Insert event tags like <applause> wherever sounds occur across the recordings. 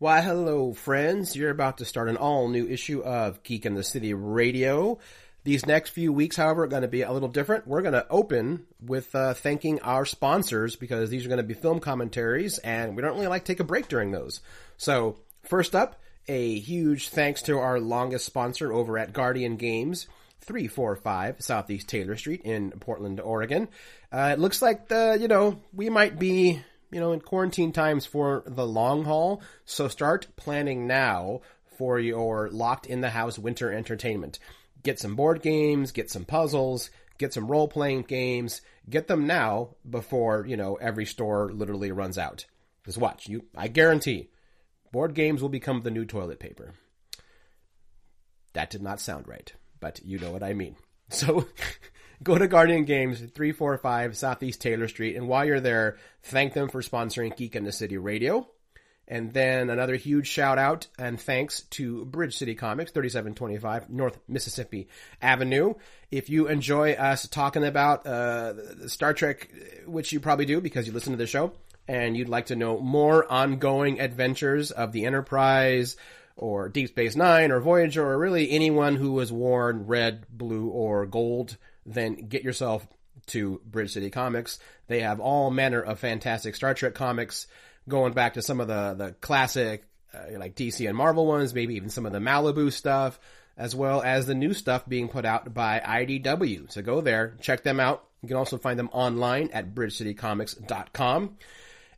Why, hello, friends. You're about to start an all new issue of Geek in the City Radio. These next few weeks, however, are going to be a little different. We're going to open with uh, thanking our sponsors because these are going to be film commentaries and we don't really like take a break during those. So, first up, a huge thanks to our longest sponsor over at Guardian Games. 345 Southeast Taylor Street in Portland, Oregon. Uh, it looks like the, you know, we might be you know, in quarantine times for the long haul. So start planning now for your locked in the house winter entertainment. Get some board games, get some puzzles, get some role playing games. Get them now before, you know, every store literally runs out. Just watch. You I guarantee board games will become the new toilet paper. That did not sound right, but you know what I mean. <laughs> So go to Guardian Games, 345 Southeast Taylor Street, and while you're there, thank them for sponsoring Geek in the City Radio. And then another huge shout out and thanks to Bridge City Comics, 3725 North Mississippi Avenue. If you enjoy us talking about uh, Star Trek, which you probably do because you listen to the show, and you'd like to know more ongoing adventures of the Enterprise, or Deep Space Nine, or Voyager, or really anyone who has worn red, blue, or gold then get yourself to Bridge City Comics. They have all manner of fantastic Star Trek comics, going back to some of the the classic uh, like DC and Marvel ones, maybe even some of the Malibu stuff, as well as the new stuff being put out by IDW. So go there, check them out. You can also find them online at bridgecitycomics.com.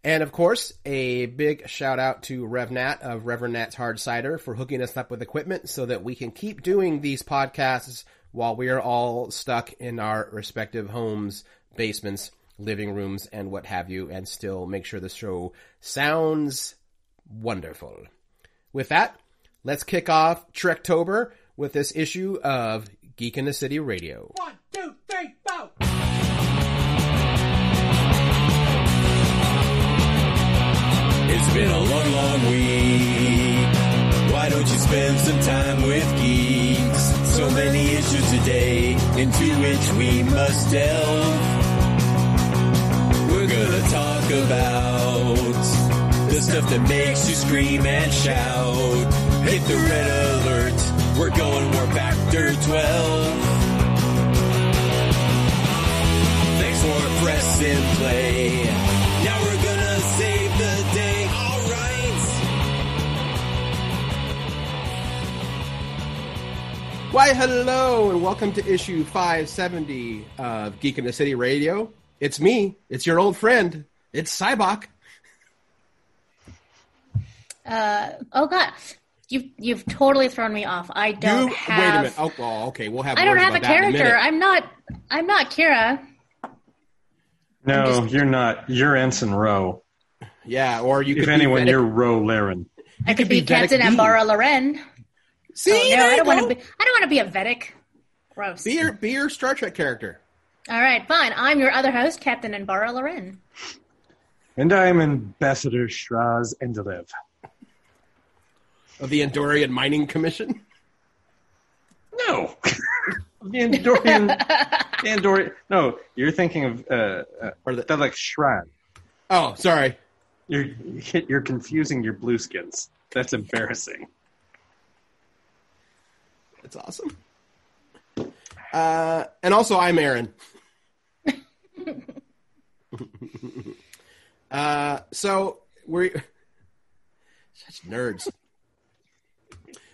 And of course, a big shout out to RevNat of Reverend Nat's Hard Cider for hooking us up with equipment so that we can keep doing these podcasts while we are all stuck in our respective homes, basements, living rooms, and what have you, and still make sure the show sounds wonderful. With that, let's kick off Trektober with this issue of Geek in the City Radio. One, two, three, four. It's been a long, long week. Why don't you spend some time with geeks? So many issues today into which we must delve. We're gonna talk about the stuff that makes you scream and shout. Hit the red alert. We're going warp factor 12. Thanks for pressing play. Why, hello, and welcome to issue 570 of Geek in the City Radio. It's me, it's your old friend, it's Sybok. Uh, oh god, you've you've totally thrown me off. I don't you, have. wait a minute. Oh, oh, okay, we'll have I don't have a about that character. minute. I'm not. I'm not Kira. No, just- you're not. You're Ensign Ro. Yeah, or you If could anyone, be you're Ro Laren. I could could be, be Captain Bean. Ambara Loren. See, Oh, no, there I don't want to be. I don't want to be a Vedek. Gross. Be your, be your Star Trek character. All right, fine. I'm your other host, Captain Ambara Loren. And I am Ambassador Shraz Endelev. Of the Andorian Mining Commission. No. the Andorian. <laughs> the Andorian. No, you're thinking of uh, uh, Or the- Dalek Shran. Oh, sorry. You're you're confusing your blueskins. That's embarrassing. That's awesome. Uh, and also, I'm Aaron. <laughs> uh, so we're such nerds.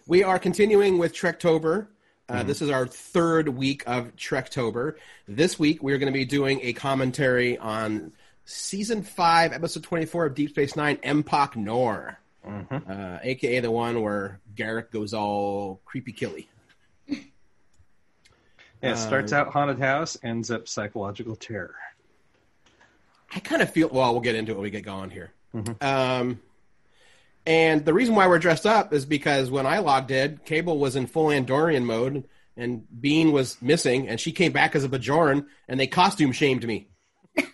We are continuing with Trektober. Uh, This is our third week of Trektober. This week, we are going to be doing a commentary on season five, episode twenty-four of Deep Space Nine, Empok Nor, uh, aka the one where Garak goes all creepy killy. Yeah, it starts out haunted house, ends up psychological terror. I kind of feel. Well, we'll get into it when we get going here. Um, and the reason why we're dressed up is because when I logged in, Cable was in full Andorian mode, and Bean was missing, and she came back as a Bajoran, and they costume shamed me. <laughs>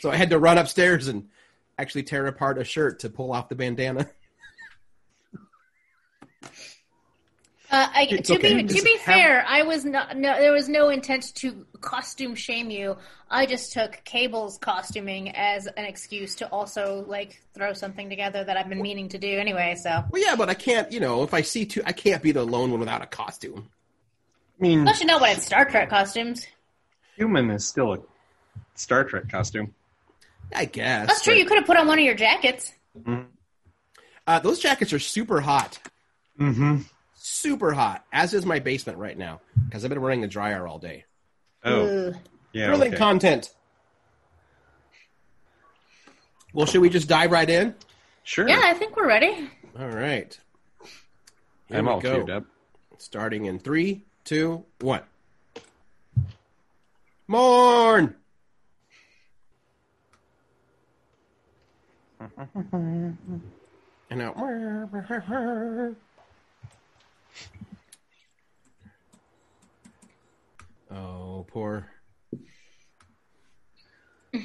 so I had to run upstairs and actually tear apart a shirt to pull off the bandana. <laughs> Uh, I, to okay. be to Just be have- fair, I was not. No, there was no intent to costume shame you. I just took Cable's costuming as an excuse to also like throw something together that I've been meaning to do anyway. So Well, yeah, but I can't. You know, if I see two, I can't be the lone one without a costume. I mean, especially not when it's Star Trek costumes. human is still a Star Trek costume. I guess That's true. but- You could have put on one of your jackets. Uh, those jackets are super hot. Mm-hmm. Super hot. As is my basement right now because I've been running the dryer all day. Oh, Ugh. yeah. Grilling okay. content. Well, should we just dive right in? Sure. Yeah, I think we're ready. All right. Here I'm all go. queued up. Starting in three, two, one. Morn. <laughs> and now. <laughs> <laughs> Oh, poor. <laughs>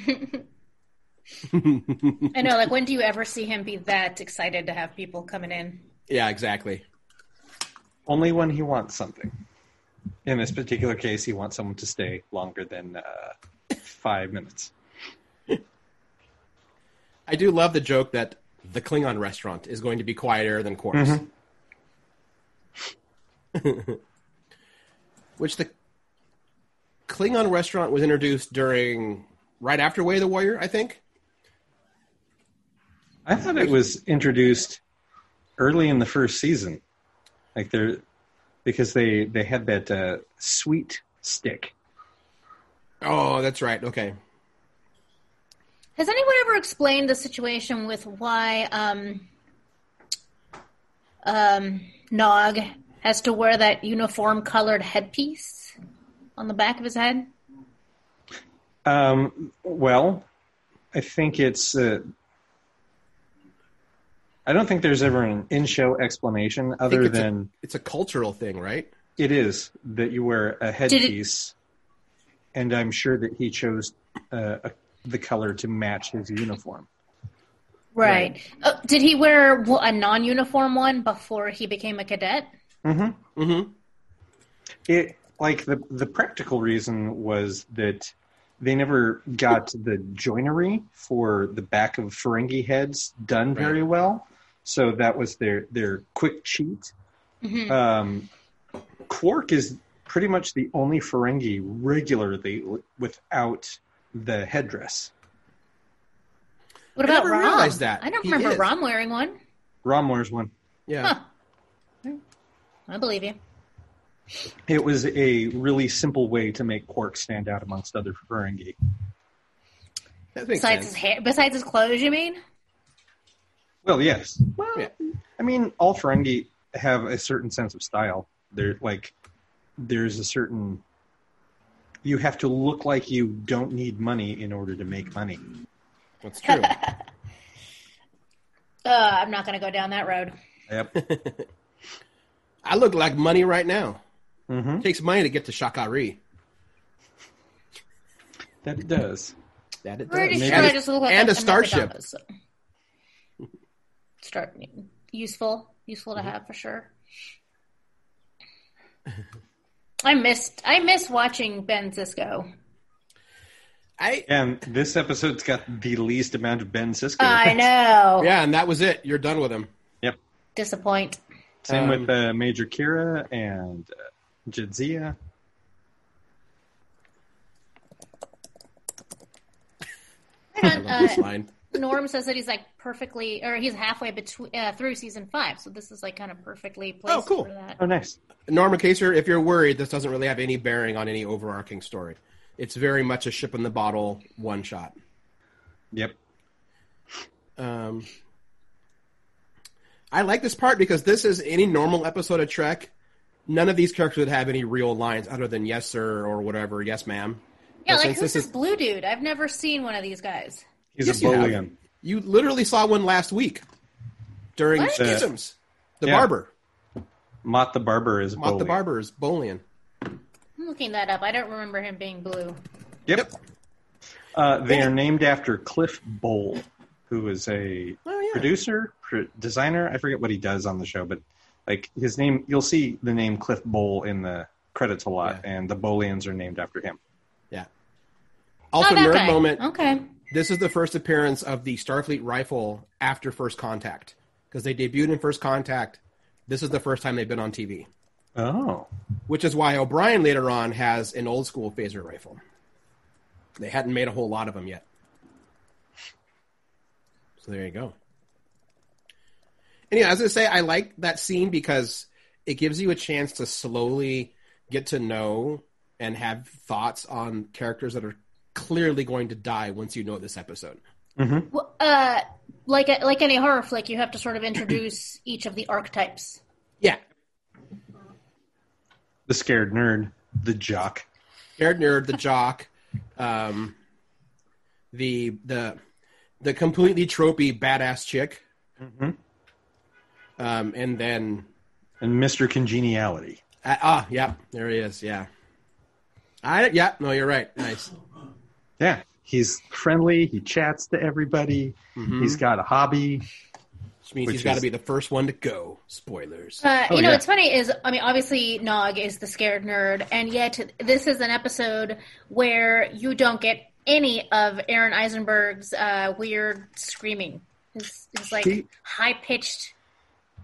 I know. Like, when do you ever see him be that excited to have people coming in? Yeah, exactly. Only when he wants something. In this particular case, he wants someone to stay longer than uh, five minutes. <laughs> I do love the joke that the Klingon restaurant is going to be quieter than Quark's. <laughs> Which the Klingon restaurant was introduced during right after Way of the Warrior, I think. I thought it was introduced early in the first season, like they're because they they had that uh, sweet stick. Oh, that's right. Okay. Has anyone ever explained the situation with why um, um, Nog has to wear that uniform colored headpiece on the back of his head? Um, well, I think it's. Uh, I don't think there's ever an in-show explanation other it's than a, it's a cultural thing, right? it is that you wear a it- headpiece, and I'm sure that he chose uh, a, the color to match his uniform. Right. Uh, did he wear a non-uniform one before he became a cadet? Mm-hmm. It like the the practical reason was that they never got the joinery for the back of Ferengi heads done very well, so that was their their quick cheat. Mhm. Um, Quark is pretty much the only Ferengi regularly without the headdress. What I about never Rom? realized that. I don't He remember is. Rom wearing one. Rom wears one. Yeah. Huh. I believe you. It was a really simple way to make Quark stand out amongst other Ferengi. That makes Besides his hair, besides his clothes, you mean? Well, yes. Well, Yeah. I mean, all Ferengi have a certain sense of style. They're like, there's a certain. You have to look like you don't need money in order to make money. That's true. <laughs> Uh, I'm not going to go down that road. Yep. <laughs> I look like money right now. Mm-hmm. It takes money to get to Shakari. That it does. That it Pretty does. sure and I a- just look like and a, a starship. Nakadama, so. Start useful, useful to Mm-hmm. have for sure. I missed. I miss watching Ben Sisko. I And this episode's got the least amount of Ben Sisko. I <laughs> know. yeah, and that was it. You're done with him. Yep. Disappoint. Same Um, with uh, Major Kira and uh, Jadzia. I Hang on, love this uh. Norm says that he's like perfectly, or he's halfway between uh, through season five. So this is like kind of perfectly placed Oh, cool. for that. Oh, nice. Norma Kaser, if you're worried, this doesn't really have any bearing on any overarching story. It's very much a ship in the bottle one shot. Yep. Um, I like this part because this is any normal episode of Trek. None of these characters would have any real lines other than "yes sir" or whatever, "yes ma'am." Yeah, But like who's this this blue dude? I've never seen one of these guys. He's Yes, a you. Bolian. You literally saw one last week during What? Schisms. The Yeah. barber, Mott the Barber is a Mott the Bolian. barber is Bolian. I'm looking that up. I don't remember him being blue. Yep. Uh, they are named after Cliff Bole, who is a Oh, yeah. Producer, pr- designer. I forget what he does on the show, but Like his name, you'll see the name Cliff Bole in the credits a lot, and the Bolians are named after him. Yeah. Also, oh, nerd guy. moment. Okay. This is the first appearance of the Starfleet rifle after First Contact because they debuted in First Contact. This is the first time they've been on TV, Oh, which is why O'Brien later on has an old school phaser rifle. They hadn't made a whole lot of them yet. So there you go. Anyway, as I say, I like that scene because it gives you a chance to slowly get to know and have thoughts on characters that are clearly going to die once you know this episode. Well, uh, like like any horror flick, you have to sort of introduce <clears throat> each of the archetypes. Yeah, the scared nerd, the jock. scared nerd, the jock, <laughs> um, the the the completely tropey badass chick, um, and then and Mr. Congeniality. uh, ah, yeah, there he is. Yeah, I yeah, no, you're right. Nice. Yeah, he's friendly. He chats to everybody. He's got a hobby. Which means Which he's got to be the first one to go. Spoilers. Uh, Oh, you know, yeah. what's funny is, I mean, obviously Nog is the scared nerd, and yet this is an episode where you don't get any of Aron Eisenberg's uh, weird screaming. His, his like high pitched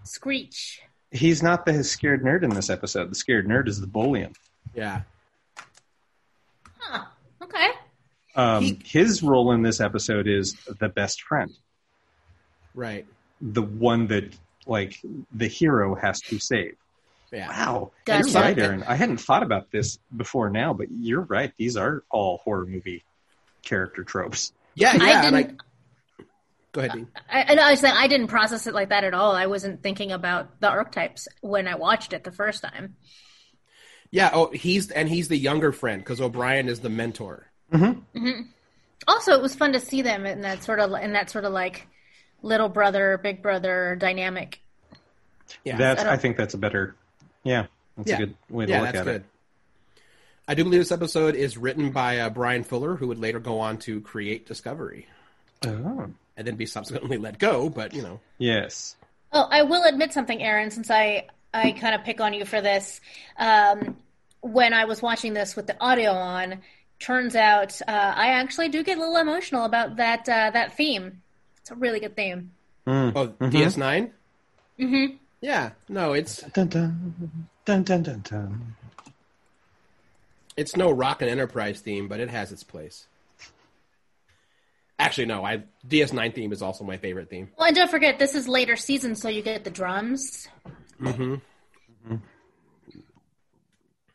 screech. He's not the scared nerd in this episode. The scared nerd is the Bolian. Yeah, Huh. Okay. Um, He- his role in this episode is the best friend, right. the one that like the hero has to save. Yeah, Wow, Gotcha. you're right, Aaron. I hadn't thought about this before now, but you're right. These are all horror movie character tropes. yeah, yeah. I I, didn't. Go ahead. Dean. I, I, know, I was saying I didn't process it like that at all. I wasn't thinking about the archetypes when I watched it the first time. Yeah. Oh, he's and he's the younger friend because O'Brien is the mentor. Also, it was fun to see them in that sort of in that sort of like little brother, big brother dynamic. Yeah, that's I I think that's a better. Yeah, that's Yeah. a good way to yeah, look that's at good. it. I do believe this episode is written by uh, Bryan Fuller, who would later go on to create Discovery Oh, and then be subsequently let go. But you know, yes. Oh, I will admit something, Aaron, since I I kind of pick on you for this. Um, when I was watching this with the audio on, turns out uh, I actually do get a little emotional about that uh, that theme. It's a really good theme. oh DS9. Mm-hmm. Yeah, no, it's Dun dun dun dun dun dun. it's no Rock and Enterprise theme, but it has its place. Actually, no, I DS9 theme is also my favorite theme. Well, and don't forget, this is later season, so you get the drums. Mm-hmm.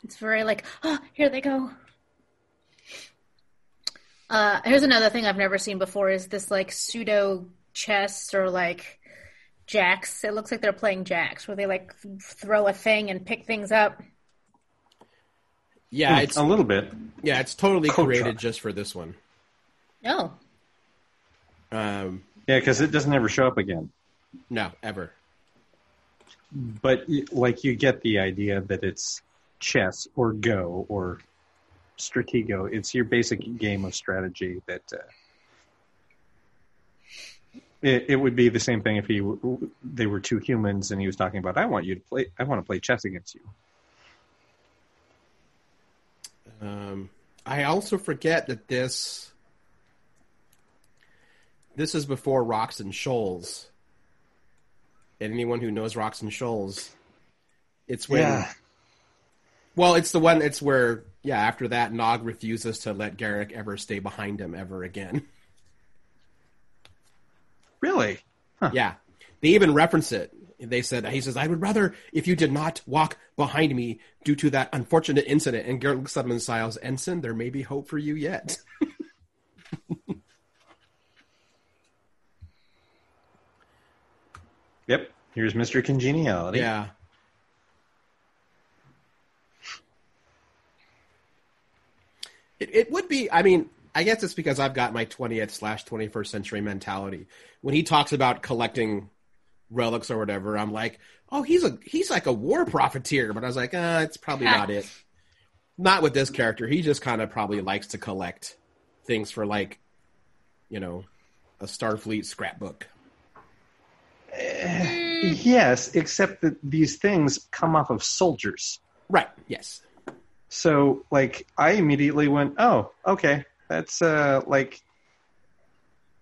It's very like, oh, here they go. Uh, here's another thing I've never seen before: is this like pseudo chess or like jacks? It looks like they're playing jacks, where they like th- throw a thing and pick things up. Yeah, it's a little bit. yeah, it's totally Coach created just for this one. Oh, Um, Yeah, because it doesn't ever show up again. no, ever. But like you get the idea that it's chess or Go or Stratego. It's your basic game of strategy. That uh, it, it would be the same thing if he they were two humans and he was talking about I want you to play. I want to play chess against you. Um, I also forget that this this is before Rocks and Shoals. And anyone who knows Rocks and Shoals, it's when well, it's the one. It's where yeah. After that, Nog refuses to let Garak ever stay behind him ever again. Really? Yeah, they even reference it. They said he says, "I would rather if you did not walk behind me due to that unfortunate incident." And Garak looks at him and "Ensign, there may be hope for you yet." <laughs> Yep. Here's Mr. Congeniality. Yeah. It, it would be, I mean, I guess it's because I've got my 20th slash 21st century mentality. When he talks about collecting relics or whatever, I'm like, oh, he's a he's like a war profiteer. But I was like, uh, it's probably not it. Not with this character. He just kind of probably likes to collect things for like, you know, a Starfleet scrapbook. Mm, Yes, except that these things come off of soldiers. Right. Yes. So, like, I immediately went, "Oh, okay, that's uh, like,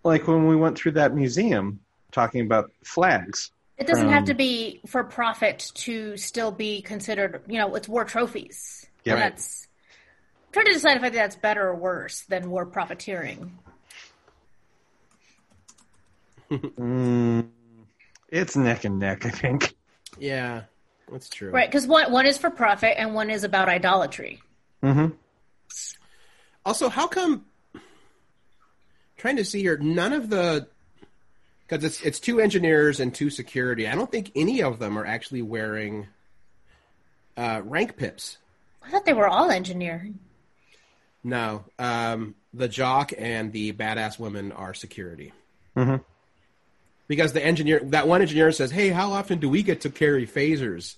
like when we went through that museum talking about flags." It doesn't have Um, to be for profit to still be considered, you know, it's war trophies. Yeah. That's I'm trying to decide if I think that's better or worse than war profiteering. <laughs> Mm, it's neck and neck, I think. Yeah. That's true. Right, because one one is for profit and one is about idolatry. hmm Also, how come? Trying to see here, none of the because it's it's two engineers and two security. I don't think any of them are actually wearing uh, rank pips. I thought they were all engineering. No, um, the jock and the badass women are security. Mhm. Because the engineer, that one engineer says, "Hey, how often do we get to carry phasers?"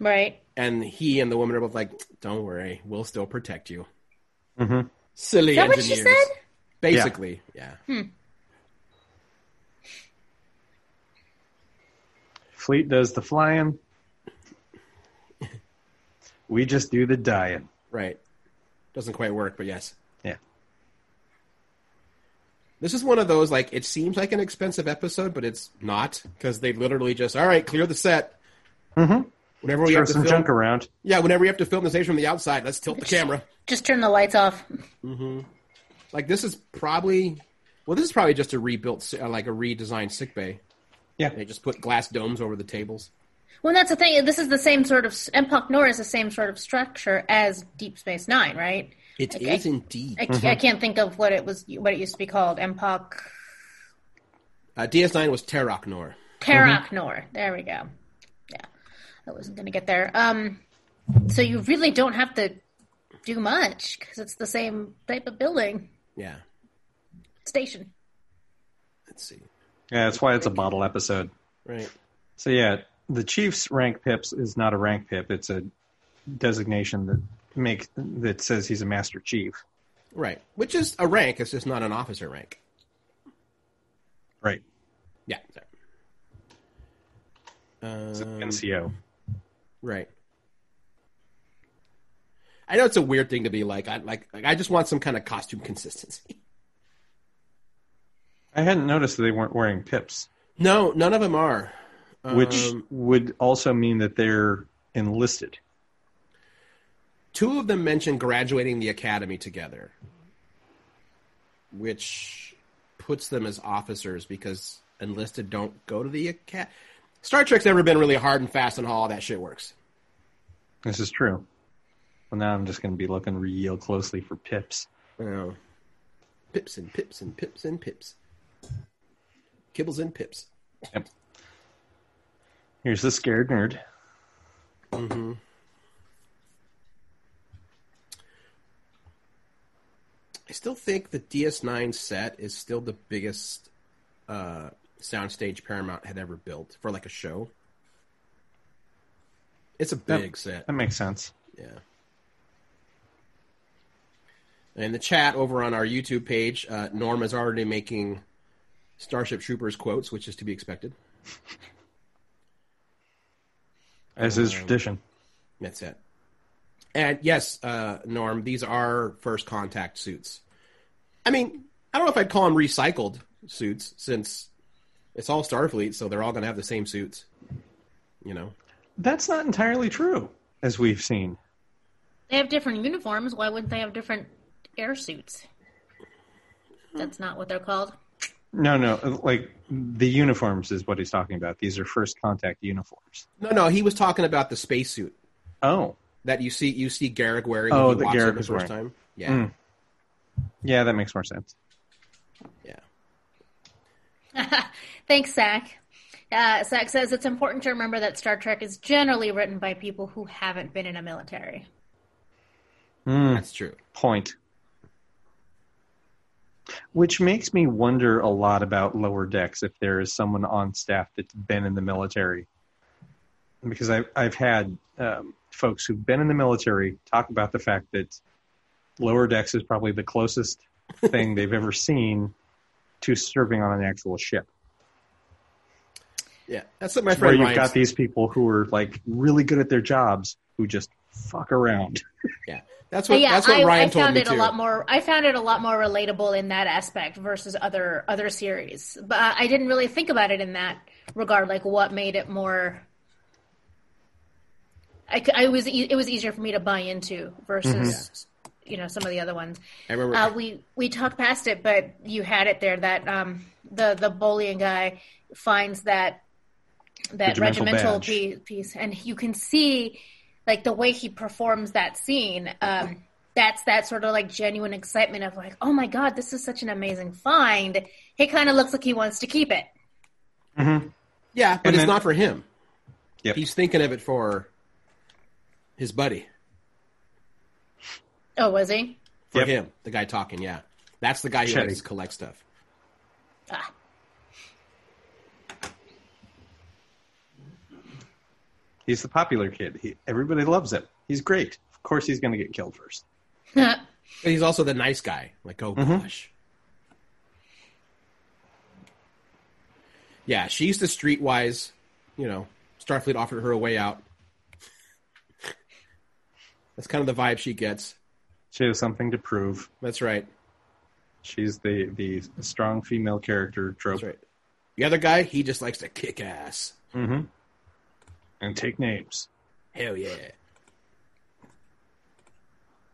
Right. And he and the woman are both like, "Don't worry, we'll still protect you." Mhm. Silly Is that what she said? Basically, yeah. Fleet does the flying. We just do the dying. Right. Doesn't quite work, but yes. Yeah. This is one of those like it seems like an expensive episode, but it's not because they literally just all right, clear the set. Mhm. Whenever we Throw have to some film, junk around. yeah, whenever we have to film the stage from the outside, let's tilt the camera. Just turn the lights off. Like this is probably, well, this is probably just a rebuilt, uh, like a redesigned sick bay. Yeah. They just put glass domes over the tables. Well, that's the thing. This is the same sort of Empok Nor is the same sort of structure as Deep Space Nine, right? It is Okay. indeed. I, I can't think of what it was, what it used to be called. Empok Uh, DS9 was Terraknor. Terok Nor. There we go. Yeah, I wasn't going to get there. Um, so you really don't have to do much because it's the same type of building Yeah. station. Let's see. Yeah, that's why it's a bottle episode. Right. So yeah, the Chief's rank pips is not a rank pip. It's a designation that make that says he's a Master Chief. Right. Which is a rank. It's just not an officer rank. Right. Yeah. Sorry. It's an Um, NCO. right. I know it's a weird thing to be like. I like. like I just want some kind of costume consistency. <laughs> I hadn't noticed that they weren't wearing pips, No, none of them are. which Um, would also mean that they're enlisted. Two of them mentioned graduating the academy together, which puts them as officers because enlisted don't go to the academy. Star Trek's never been really hard and fast on how all that shit works. This is true. Well, now I'm just going to be looking real closely for pips. Know, pips and pips and pips and pips, kibbles and pips. Yep. Here's the scared nerd. Mm-hmm. I still think the DS9 set is still the biggest uh, soundstage Paramount had ever built for like a show. It's a That- big set. That makes sense. Yeah. In the chat over on our YouTube page, uh, Norm is already making Starship Troopers quotes, which is to be expected. As is tradition. That's it. And yes, uh, Norm, these are first contact suits. I mean, I don't know if I'd call them recycled suits since it's all Starfleet, so they're all going to have the same suits. You know? That's not entirely true, as we've seen. They have different uniforms. Why wouldn't they have different air suits? That's not what they're called. No, no, like the uniforms is what he's talking about. These are first contact uniforms. No, no, he was talking about the spacesuit Oh, that you see you see Garak wearing. Oh, when he that Garak the is first wearing. time. Yeah, Mm. yeah, that makes more sense. yeah. <laughs> Thanks, Zach. Uh, Zach says it's important to remember that Star Trek is generally written by people who haven't been in a military. Mm, That's true. point. Which makes me wonder a lot about lower decks if there is someone on staff that's been in the military. Because I've, I've had um, folks who've been in the military talk about the fact that lower decks is probably the closest <laughs> thing they've ever seen to serving on an actual ship. Yeah, that's what my friend. Where you've Ryan. got these people who are like really good at their jobs who just fuck around. <laughs> yeah, that's what yeah, that's what I, Ryan I told found me it too. a lot more. I found it a lot more relatable in that aspect versus other other series. But I didn't really think about it in that regard. Like what made it more. I, c- I was e- it was easier for me to buy into versus you know some of the other ones. I remember. Uh, we we talked past it, but you had it there that um, the the Bolian guy finds that that Regimental regimental piece, piece, and you can see like the way he performs that scene. Um, that's that sort of like genuine excitement of like, oh my god, this is such an amazing find. He kind of looks like he wants to keep it. yeah, but and it's then- not for him. Yep. He's thinking of it for his buddy, Oh, was he? for Yep. him, the guy talking. Yeah, that's the guy who Chetty. likes to collect stuff. Ah. He's the popular kid. He, everybody loves him. He's great. Of course, he's going to get killed first. <laughs> But he's also the nice guy. Like, oh Mm-hmm. gosh. Yeah, she's the streetwise. You know, Starfleet offered her a way out. That's kind of the vibe she gets. She has something to prove. That's right. She's the the strong female character trope That's right. The other guy, he just likes to kick ass. Mm-hmm. and take names Hell yeah.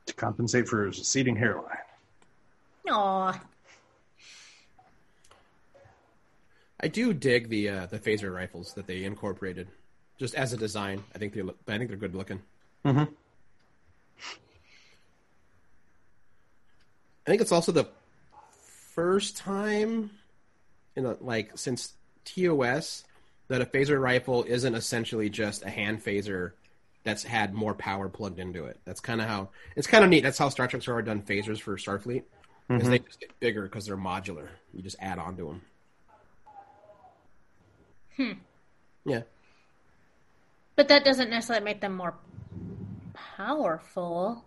to compensate for his receding hairline. Aw. I do dig the uh, the phaser rifles that they incorporated, just as a design. I think they look. I think they're good looking. Mm-hmm. I think it's also the first time in a, like since TOS that a phaser rifle isn't essentially just a hand phaser that's had more power plugged into it. That's kind of how it's kind of neat. That's how Star Trek's already done phasers for Starfleet. Because they just get bigger because they're modular. You just add on to them. Hmm. Yeah. But that doesn't necessarily make them more powerful.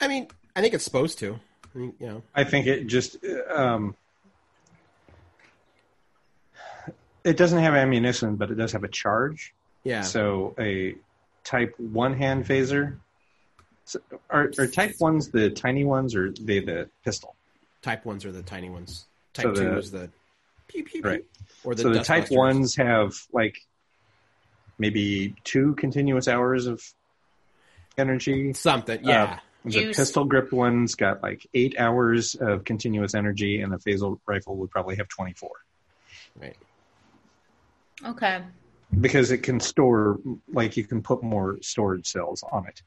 I mean, I think it's supposed to. I mean, you know. I think it just um, it doesn't have ammunition, but it does have a charge. Yeah. So a Type One hand phaser. So are, are Type Ones the tiny ones, or they the pistol? Type ones are the tiny ones. Type So two the- is the pew, pew, pew, Right. or the so the dust Type busters. Ones have like maybe two continuous hours of energy. something. Uh, yeah. The Juice. pistol gripped ones got like eight hours of continuous energy, and the phaser rifle would probably have 24 right. Okay. because it can store, like, you can put more storage cells on it.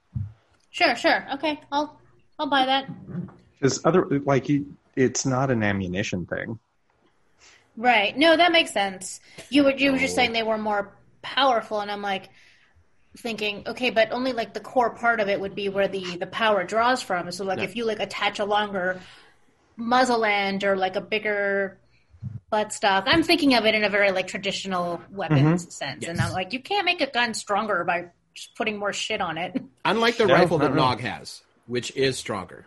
Sure, sure. Okay. I'll I'll buy that. Because other, like, you, it's not an ammunition thing. Right. No, that makes sense. You were you were just saying they were more powerful and I'm like thinking, okay, but only like the core part of it would be where the the power draws from. So like No. if you like attach a longer muzzle end or like a bigger butt stock. I'm thinking of it in a very like traditional weapons mm-hmm. sense. And I'm like, you can't make a gun stronger by just putting more shit on it. <laughs> Unlike the No, rifle that really. Nog has, which is stronger.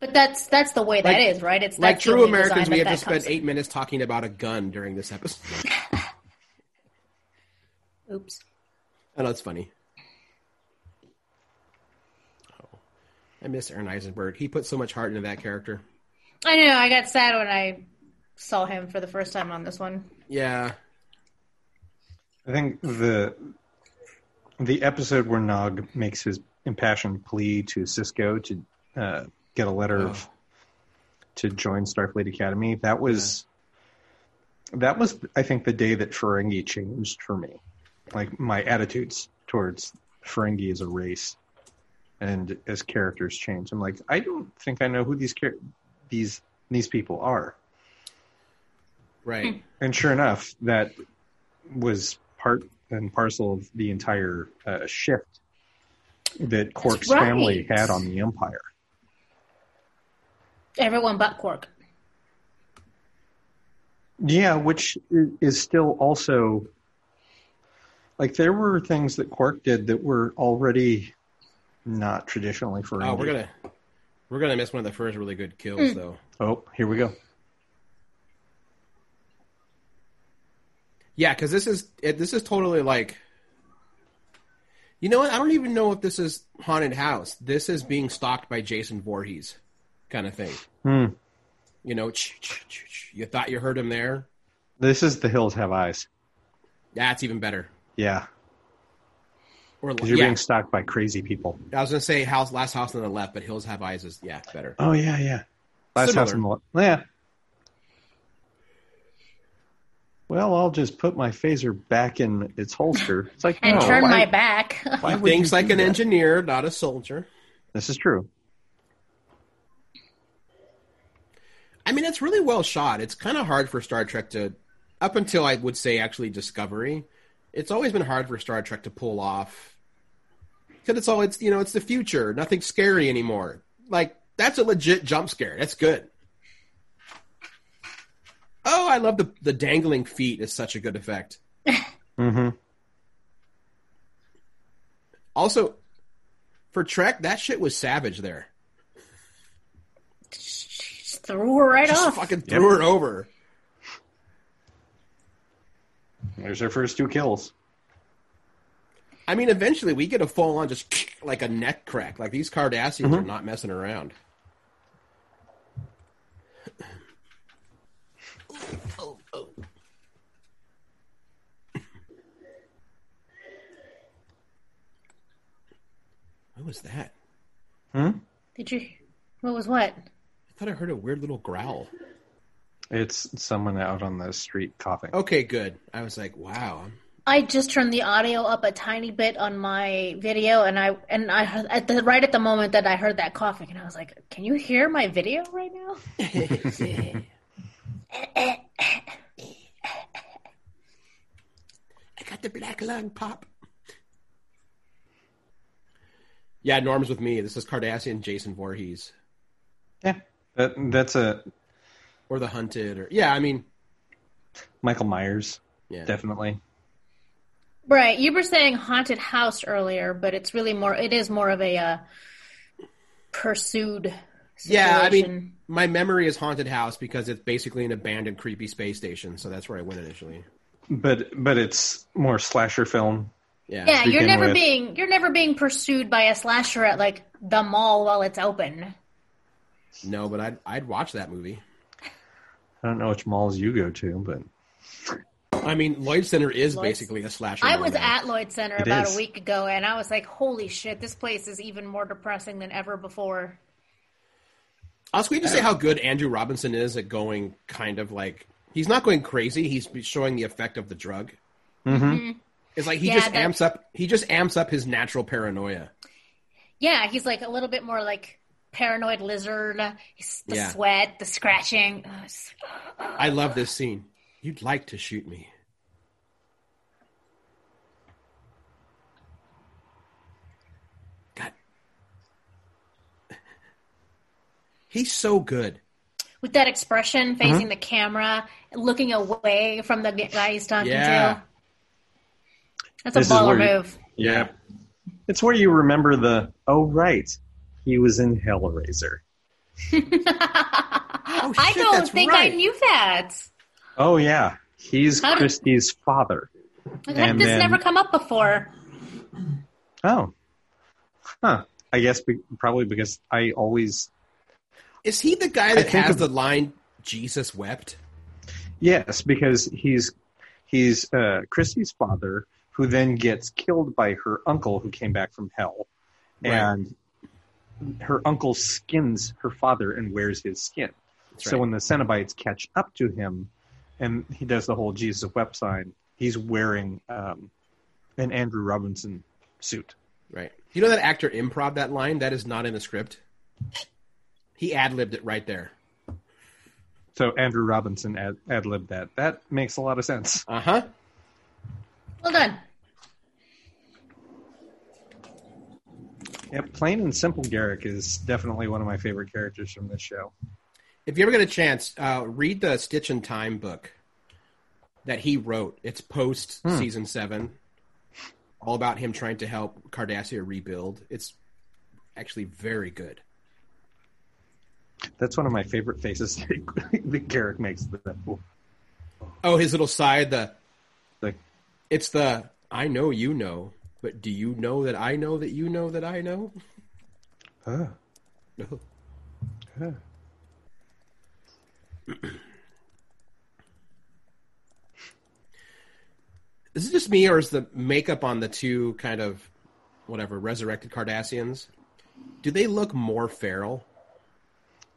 But that's that's the way that Like- is, right? It's Like the true Americans, we have to that spend comes- eight minutes talking about a gun during this episode. <laughs> Oops. I know it's funny. Oh, I miss Aron Eisenberg. He put so much heart into that character. I know. I got sad when I saw him for the first time on this one. Yeah, I think the the episode where Nog makes his impassioned plea to Sisko to uh, get a letter of to join Starfleet Academy. That was that was I think the day that Ferengi changed for me. Like my attitudes towards Ferengi as a race and as characters change. I'm like, I don't think I know who these char- these these people are. right. And sure enough, that was part and parcel of the entire uh, shift that Quark's right. family had on the Empire. Everyone but Quark. Yeah, which is still also like there were things that Quark did that were already not traditionally for. Oh, we're gonna we're gonna miss one of the first really good kills though. Oh, here we go. Yeah, because this is it, this is totally like. You know what? I don't even know if this is haunted house. This is being stalked by Jason Voorhees, kind of thing. Hmm. You know, you thought you heard him there. This is The Hills Have Eyes. That's even better. Yeah, Or because you're yeah, being stalked by crazy people. I was gonna say house, last house on the left, but Hills Have Eyes is yeah better. Oh yeah, yeah. Last Similar. house on the left. Yeah. Well, I'll just put my phaser back in its holster. It's like And no, turn why- my back. <laughs> why He would thinks like an that? engineer, not a soldier. This is true. I mean, it's really well shot. It's kind of hard for Star Trek to, up until I would say actually Discovery, it's always been hard for Star Trek to pull off. Because it's all it's you know it's the future, nothing scary anymore. Like that's a legit jump scare. That's good. Oh, I love the the dangling feet is such a good effect. <laughs> Mm-hmm. Also, for Trek, that shit was savage there. Just threw her right Just off. fucking threw her over. There's their first two kills. I mean, eventually we get a full on just <sniffs> like a neck crack. Like these Cardassians mm-hmm. are not messing around. oh, <sniffs> oh. What was that? Huh? Did you? What was what? I thought I heard a weird little growl. It's someone out on the street coughing. Okay, good. I was like, wow. I just turned the audio up a tiny bit on my video, and I and I at the right at the moment that I heard that coughing, and I was like, "Can you hear my video right now?" <laughs> I got the black lung pop. Yeah, Norm's with me. This is Cardassian Jason Voorhees. Yeah, that, that's a Or the hunted or yeah, I mean Michael Myers, yeah. definitely. Right. You were saying haunted house earlier, but it's really more. It is more of a uh, pursued. Situation. Yeah, I mean my memory is haunted house because it's basically an abandoned creepy space station, so that's where I went initially. But but it's more slasher film. Yeah. yeah, you're never with. being you're never being pursued by a slasher at like the mall while it's open. No, but I'd I'd watch that movie. I don't know which malls you go to, but I mean, Lloyd Center is Lloyd's- basically a slasher. I was now. at Lloyd Center It about is. a week ago, and I was like, "Holy shit, this place is even more depressing than ever before." Also, we need to say how good Andrew Robinson is at going kind of like he's not going crazy. He's showing the effect of the drug. Mm-hmm. It's like he Yeah, just that- amps up. He just amps up his natural paranoia. Yeah, he's like a little bit more like paranoid lizard. The Yeah. sweat, the scratching. I love this scene. You'd like to shoot me. God. He's so good. With that expression, Mm-hmm. facing the camera, looking away from the guy he's talking Yeah. to. That's a This is baller where you- move. yeah, it's where you remember the oh right, he was in Hellraiser. <laughs> Oh, I don't that's think right. I knew that. Oh yeah, he's How did- Kirsty's father. Like, how did And this then- never come up before? Oh, huh. I guess be, probably because I always Is he the guy that has of- the line "Jesus wept"? yes because he's he's uh, Kirsty's father who then gets killed by her uncle who came back from hell, Right. and her uncle skins her father and wears his skin. So right. when the Cenobites catch up to him, and he does the whole Jesus wept sign, he's wearing um, an Andrew Robinson suit. Right. You know that actor improv that line? That is not in the script. He ad libbed it right there. So Andrew Robinson ad, ad libbed that. That makes a lot of sense. Uh huh. Well done. Yep, plain and simple Garak is definitely one of my favorite characters from this show. If you ever get a chance, uh, read the Stitch in Time book that he wrote. It's post season seven, all about him trying to help Cardassia rebuild. It's actually very good. That's one of my favorite faces <laughs> that Garak makes. That Oh, his little side, the like, It's the I know you know, but do you know that I know that you know that I know? Huh. No. Huh. Is it just me, or is the makeup on the two kind of whatever resurrected Cardassians? Do they look more feral?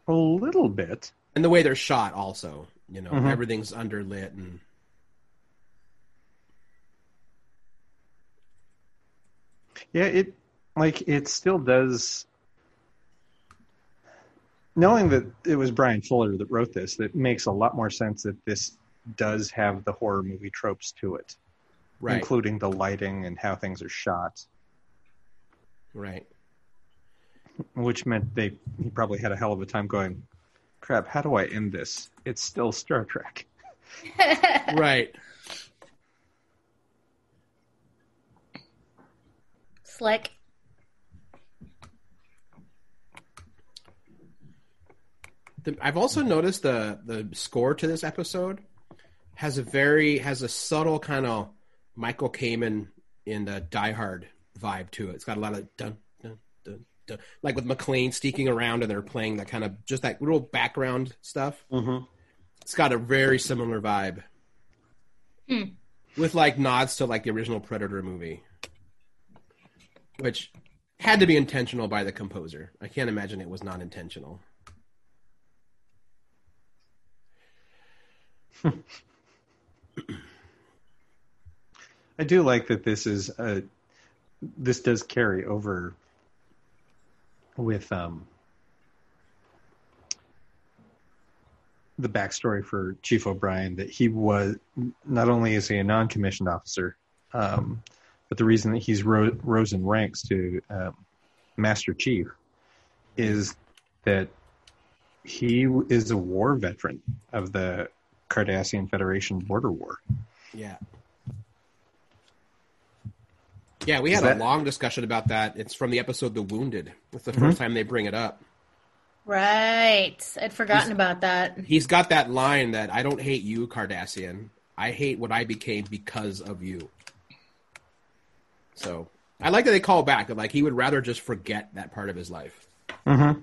A little bit. And the way they're shot, also, you know, Mhm. everything's underlit and Yeah, it like it still does. Knowing that it was Bryan Fuller that wrote this, that makes a lot more sense that this does have the horror movie tropes to it, right, including the lighting and how things are shot, right. which meant they he probably had a hell of a time going, "Crap, how do I end this? It's still Star Trek." <laughs> right. Slick. The, I've also noticed the the score to this episode has a very has a subtle kind of Michael Kamen in the Die Hard vibe to it. It's got a lot of dun dun dun dun, like with McClane sneaking around and they're playing that kind of just that little background stuff. Mm-hmm. It's got a very similar vibe, Hmm. with like nods to like the original Predator movie, which had to be intentional by the composer. I can't imagine it was not intentional. <laughs> I do like that this is a this does carry over with um the backstory for Chief O'Brien that he was not only is he a non-commissioned officer, um, but the reason that he's ro- rose in ranks to um, Master Chief is that he is a war veteran of the Cardassian Federation border war. Yeah. Yeah, we Is had a long discussion about that. It's from the episode The Wounded. It's the Mm-hmm. first time they bring it up. Right. I'd forgotten about that. He's got that line that I don't hate you, Cardassian. I hate what I became because of you. So I like that they call back that like he would rather just forget that part of his life. Mm-hmm.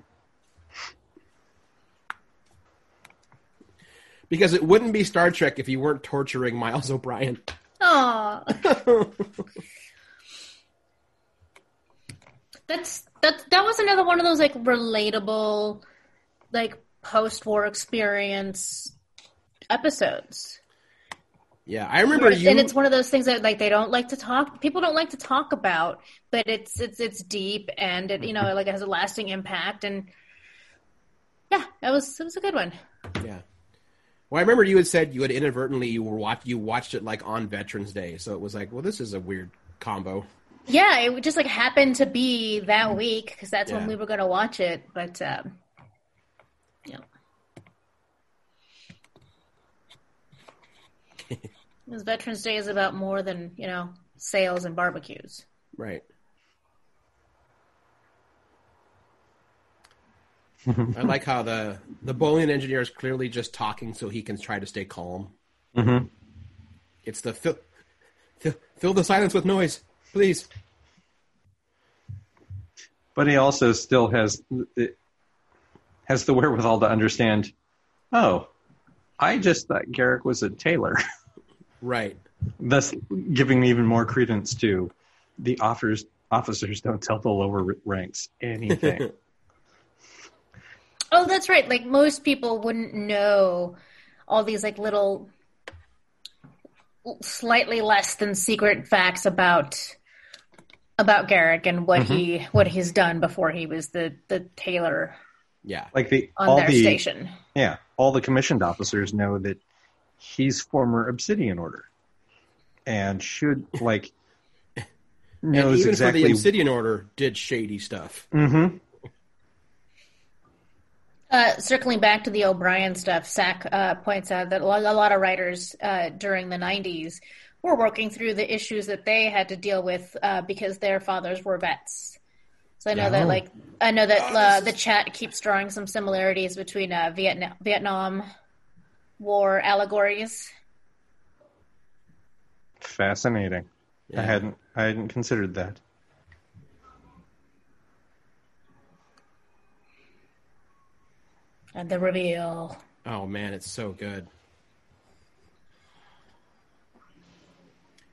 Because it wouldn't be Star Trek if you weren't torturing Miles <laughs> O'Brien. Aw. <laughs> That's that. That was another one of those like relatable, like post-war experience episodes. Yeah, I remember you. and it's one of those things that like they don't like to talk. People don't like to talk about, but it's it's it's deep and it you know like it has a lasting impact and yeah, that was it was a good one. Yeah. Well, I remember you had said you had inadvertently you were watch you watched it like on Veterans Day, so it was like, well, this is a weird combo. Yeah, it just like happened to be that week because that's when we were going to watch it. But um, yeah, <laughs> because Veterans Day is about more than you know sales and barbecues. Right. I like how the the Bolian engineer is clearly just talking so he can try to stay calm. Mm-hmm. It's the fill, fill, fill the silence with noise, please. but he also still has it has the wherewithal to understand. Oh, I just thought Garak was a tailor, <laughs> Right. thus giving even more credence to the offers. Officers don't tell the lower ranks anything. <laughs> Oh, that's right. Like most people wouldn't know all these like little slightly less than secret facts about about Garak and what he mm-hmm. what he's done before he was the the tailor Yeah. like the on all their the station. yeah, all the commissioned officers know that he's former Obsidian Order, and should like <laughs> And knows even exactly. for the Obsidian Order, did shady stuff. hmm Uh, circling back to the O'Brien stuff, Zach uh, points out that a lot, a lot of writers uh, during the 90s were working through the issues that they had to deal with uh, because their fathers were vets. So I know Yeah. that, like, I know that uh, the chat keeps drawing some similarities between uh, Vietnam, Vietnam War allegories. fascinating. Yeah. I hadn't I hadn't considered that. And the reveal. Oh man, it's so good.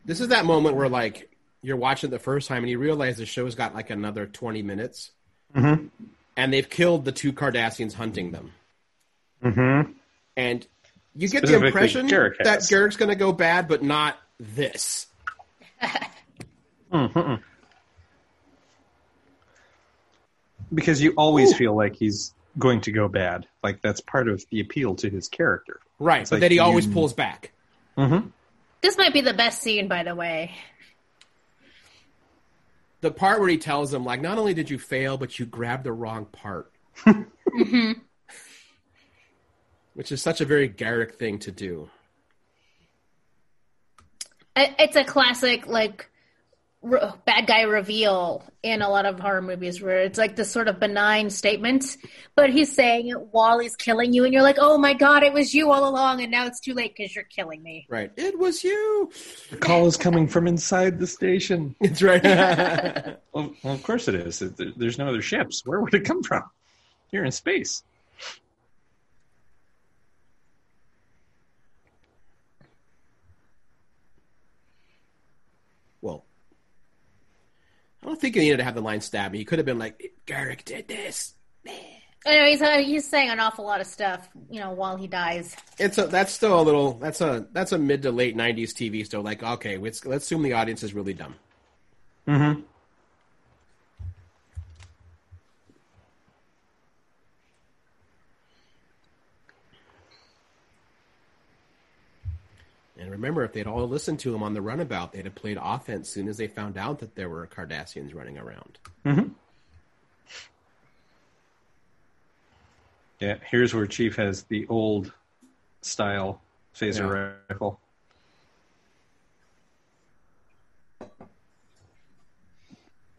This is that moment where like you're watching it the first time and you realize the show's got like another 20 minutes. Mhm. And they've killed the two Cardassians hunting them. Mm-hmm. And you get the impression Garak that. Garak's going to go bad, but not this. <laughs> Hmm, hmm, hmm. Because you always feel like he's going to go bad. Like that's part of the appeal to his character. Right, It's but like then he always you- pulls back. Mm-hmm. This might be the best scene, by the way. The part where he tells him, like, not only did you fail, but you grabbed the wrong part. <laughs> Mm-hmm. Which is such a very Garak thing to do. It's a classic, like, re- bad guy reveal in a lot of horror movies where it's like this sort of benign statement, but he's saying it while he's killing you, and you're like, oh my god, it was you all along, and now it's too late because you're killing me. Right. It was you. The call is coming from inside the station. <laughs> It's right. <laughs> Well, well, of course it is. There's no other ships. Where would it come from? You're in space. I don't think he needed to have the line stab me. He could have been like, Garak did this. I know he's uh, he's saying an awful lot of stuff, you know, while he dies. It's a that's still a little that's a that's a mid to late '90s TV still. Like, okay, let's let's assume the audience is really dumb. Mm-hmm. And remember, if they'd all listened to him on the runabout, they'd have played offense soon as they found out that there were Cardassians running around. Mm-hmm. Yeah, here's where Chief has the old style phaser rifle.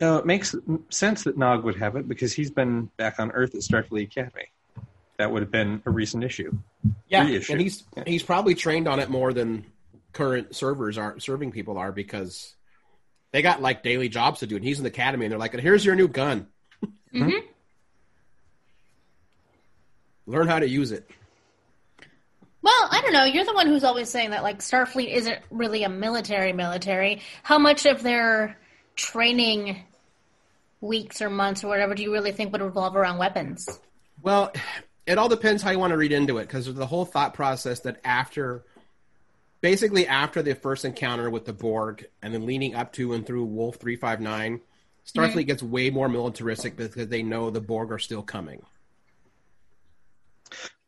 No, it makes sense that Nog would have it because he's been back on Earth at Starfleet Academy. That would have been a recent issue. Yeah, Reissue. and he's he's probably trained on it more than current servers are serving people are because they got like daily jobs to do, and he's in the academy, and they're like, "Here's your new gun. <laughs> Mm-hmm. Learn how to use it." Well, I don't know. You're the one who's always saying that like Starfleet isn't really a military military. How much of their training weeks or months or whatever do you really think would revolve around weapons? Well, it all depends how you want to read into it because the whole thought process that after, basically after the first encounter with the Borg and then leading up to and through Wolf 359, Starfleet mm-hmm. gets way more militaristic because they know the Borg are still coming.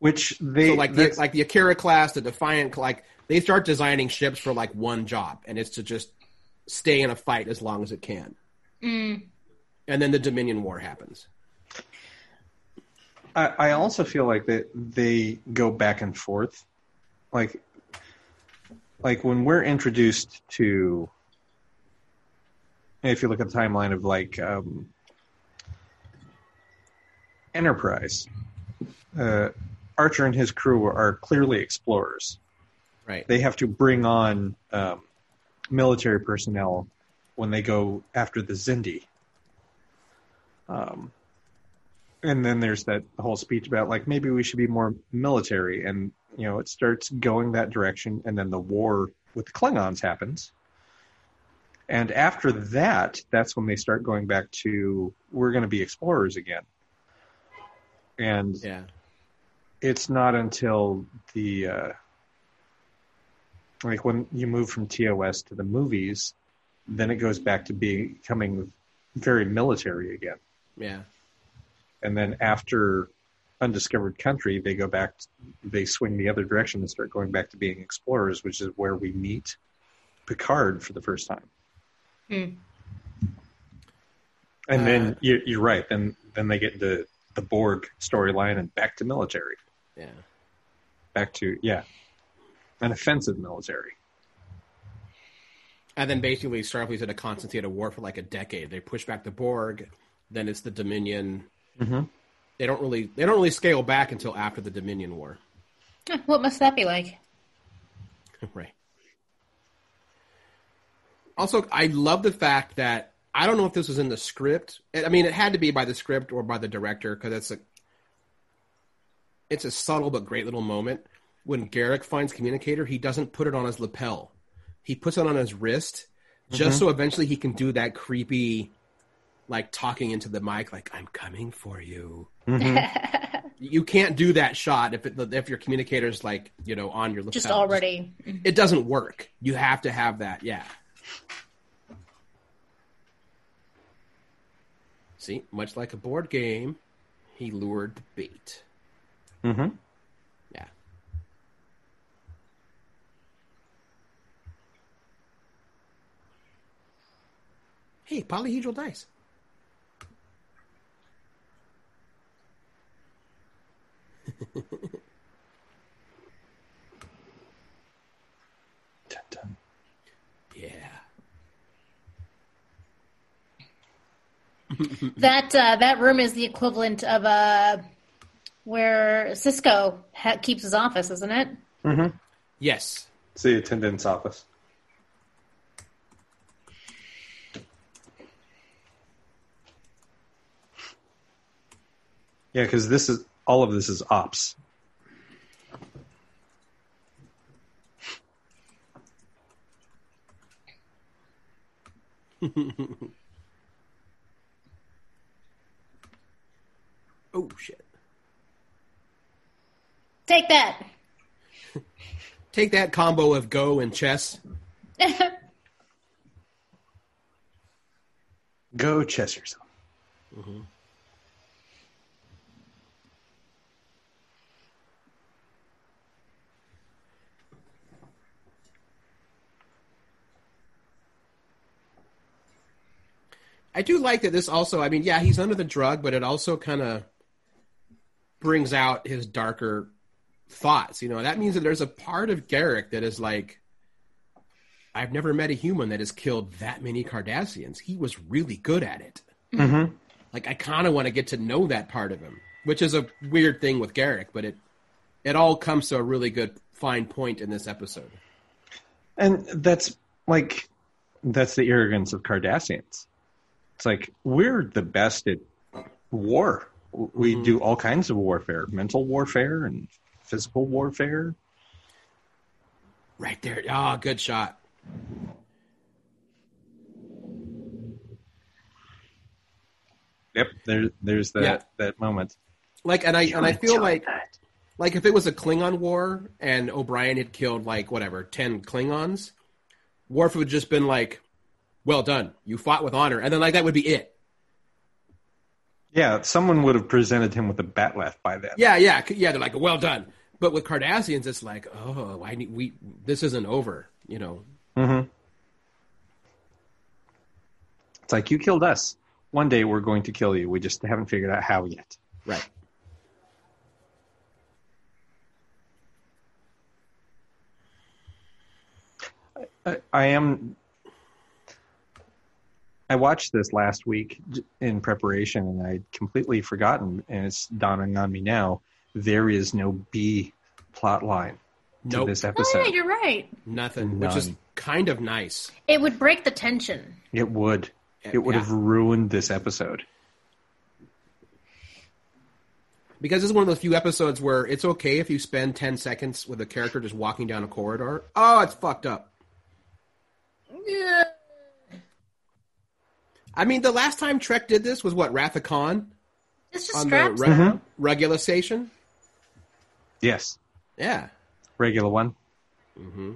Which they So like the, like the Akira class, the Defiant, like they start designing ships for like one job, and it's to just stay in a fight as long as it can. Mm. And then the Dominion War happens. I, I also feel like that they go back and forth. Like like when we're introduced to if you look at the timeline of like um, Enterprise, uh, Archer and his crew are clearly explorers. Right. They have to bring on um, military personnel when they go after the Xindi. Um, and then there's that whole speech about like maybe we should be more military, and you know it starts going that direction, and then the war with the Klingons happens. And after that, that's when they start going back to we're going to be explorers again. And yeah. it's not until the uh, like when you move from TOS to the movies, then it goes back to becoming very military again. Yeah. And then after Undiscovered Country, they go back, they swing the other direction and start going back to being explorers, which is where we meet Picard for the first time. Hmm. And Uh, then you, you're right. Then then they get into the Borg storyline and back to military, Yeah. back to yeah, an offensive military. And then basically Starfleet's in a constant state of war for like a decade. They push back the Borg, then it's the Dominion. Mm-hmm. They don't really they don't really scale back until after the Dominion War. <laughs> What must that be like? <laughs> right. Also, I love the fact that I don't know if this was in the script. I mean, it had to be by the script or by the director because it's a it's a subtle but great little moment. When Garak finds communicator, he doesn't put it on his lapel. He puts it on his wrist just so eventually he can do that creepy like talking into the mic like I'm coming for you. <laughs> you can't do that shot if it, if your communicator's like, you know, on your lapel. Just already. it doesn't work. You have to have that. Yeah. See, much like a board game, he lured the bait. Mm-hmm. Yeah. Hey, polyhedral dice. Dun, dun. Yeah. That uh, that room is the equivalent of uh, where Sisko ha- keeps his office, isn't it? Yes. It's the attendant's office. Yeah, because this is all of this is ops. <laughs> Oh shit. Take that. <laughs> Take that combo of go and chess. <laughs> Go chess yourself. Mm-hmm. I do like that this also, I mean, yeah, he's under the drug, but it also kind of brings out his darker thoughts. You know, that means that there's a part of Garak that is like, I've never met a human that has killed that many Cardassians. He was really good at it. Mm-hmm. Like, I kind of want to get to know that part of him, which is a weird thing with Garak, but it it all comes to a really good fine point in this episode. And that's like that's the arrogance of Cardassians. It's like we're the best at war. We do all kinds of warfare, mental warfare and physical warfare. Right there. Ah, good shot. Yep, there, there's that Yeah. that moment. Like, and I and I feel like like if it was a Klingon war and O'Brien had killed like whatever ten Klingons, Worf would just been like, "Well done, you fought with honor," and then like that would be it. Yeah, someone would have presented him with a bat'leth by then. Yeah, yeah, yeah. They're like, "Well done," but with Cardassians, it's like, "Oh, I need we this isn't over," you know. Mm-hmm. It's like you killed us. One day we're going to kill you. We just haven't figured out how yet. Right. I, I am. I watched this last week in preparation, and I'd completely forgotten, and it's dawning on me now. There is no B plot line to Nope. this Oh episode. yeah, you're right. Nothing, which is kind of nice. It would break the tension. It would. It would Yeah. have ruined this episode. Because this is one of those few episodes where it's okay if you spend 10 seconds with a character just walking down a corridor. Oh, it's fucked up. Yeah. I mean, the last time Trek did this was what, Wrath of Khan? It's just On the straps. re- down. Mm-hmm. regular station? Yes, Yeah. regular one. Mm-hmm.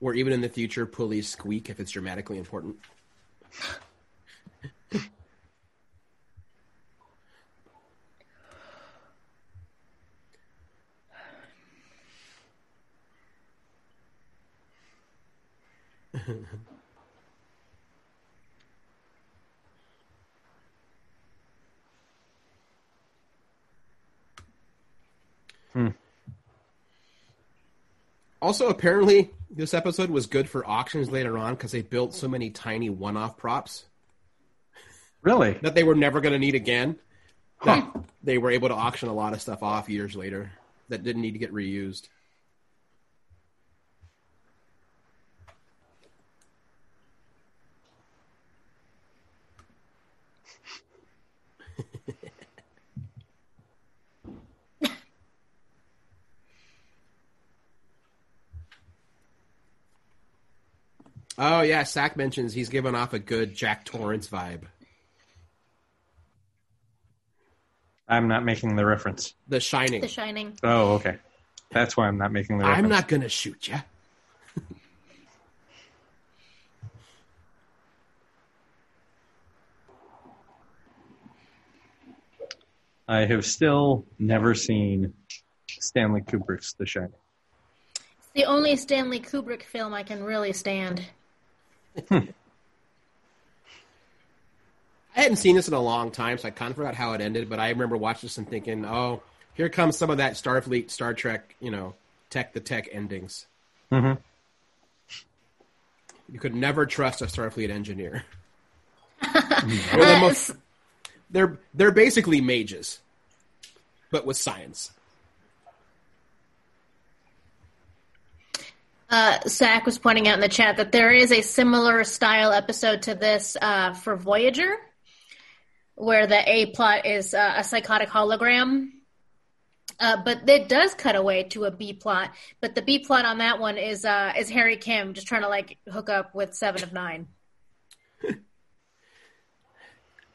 Or even in the future, pulleys squeak if it's dramatically important. <laughs> Hmm. Also, apparently, this episode was good for auctions later on because they built so many tiny one-off props Really? that they were never going to need again. That they were able to auction a lot of stuff off years later that didn't need to get reused. Oh yeah, Zach mentions he's giving off a good Jack Torrance vibe. I'm not making the reference. The Shining. The Shining. Oh, okay. That's why I'm not making the reference. I'm not gonna shoot you. <laughs> I have still never seen Stanley Kubrick's The Shining. It's the only Stanley Kubrick film I can really stand. I hadn't seen this in a long time, so I kind of forgot how it ended. But I remember watching this and thinking, "Oh, here comes some of that Starfleet, Star Trek, you know, tech the tech endings." Mm-hmm. You could never trust a Starfleet engineer. <laughs> They're, the most- they're they're basically mages, but with science. Uh, Zach was pointing out in the chat that there is a similar style episode to this uh, for Voyager, where the A plot is uh, a psychotic hologram. Uh, but it does cut away to a B plot. But the B plot on that one is uh, is Harry Kim just trying to like hook up with Seven of Nine.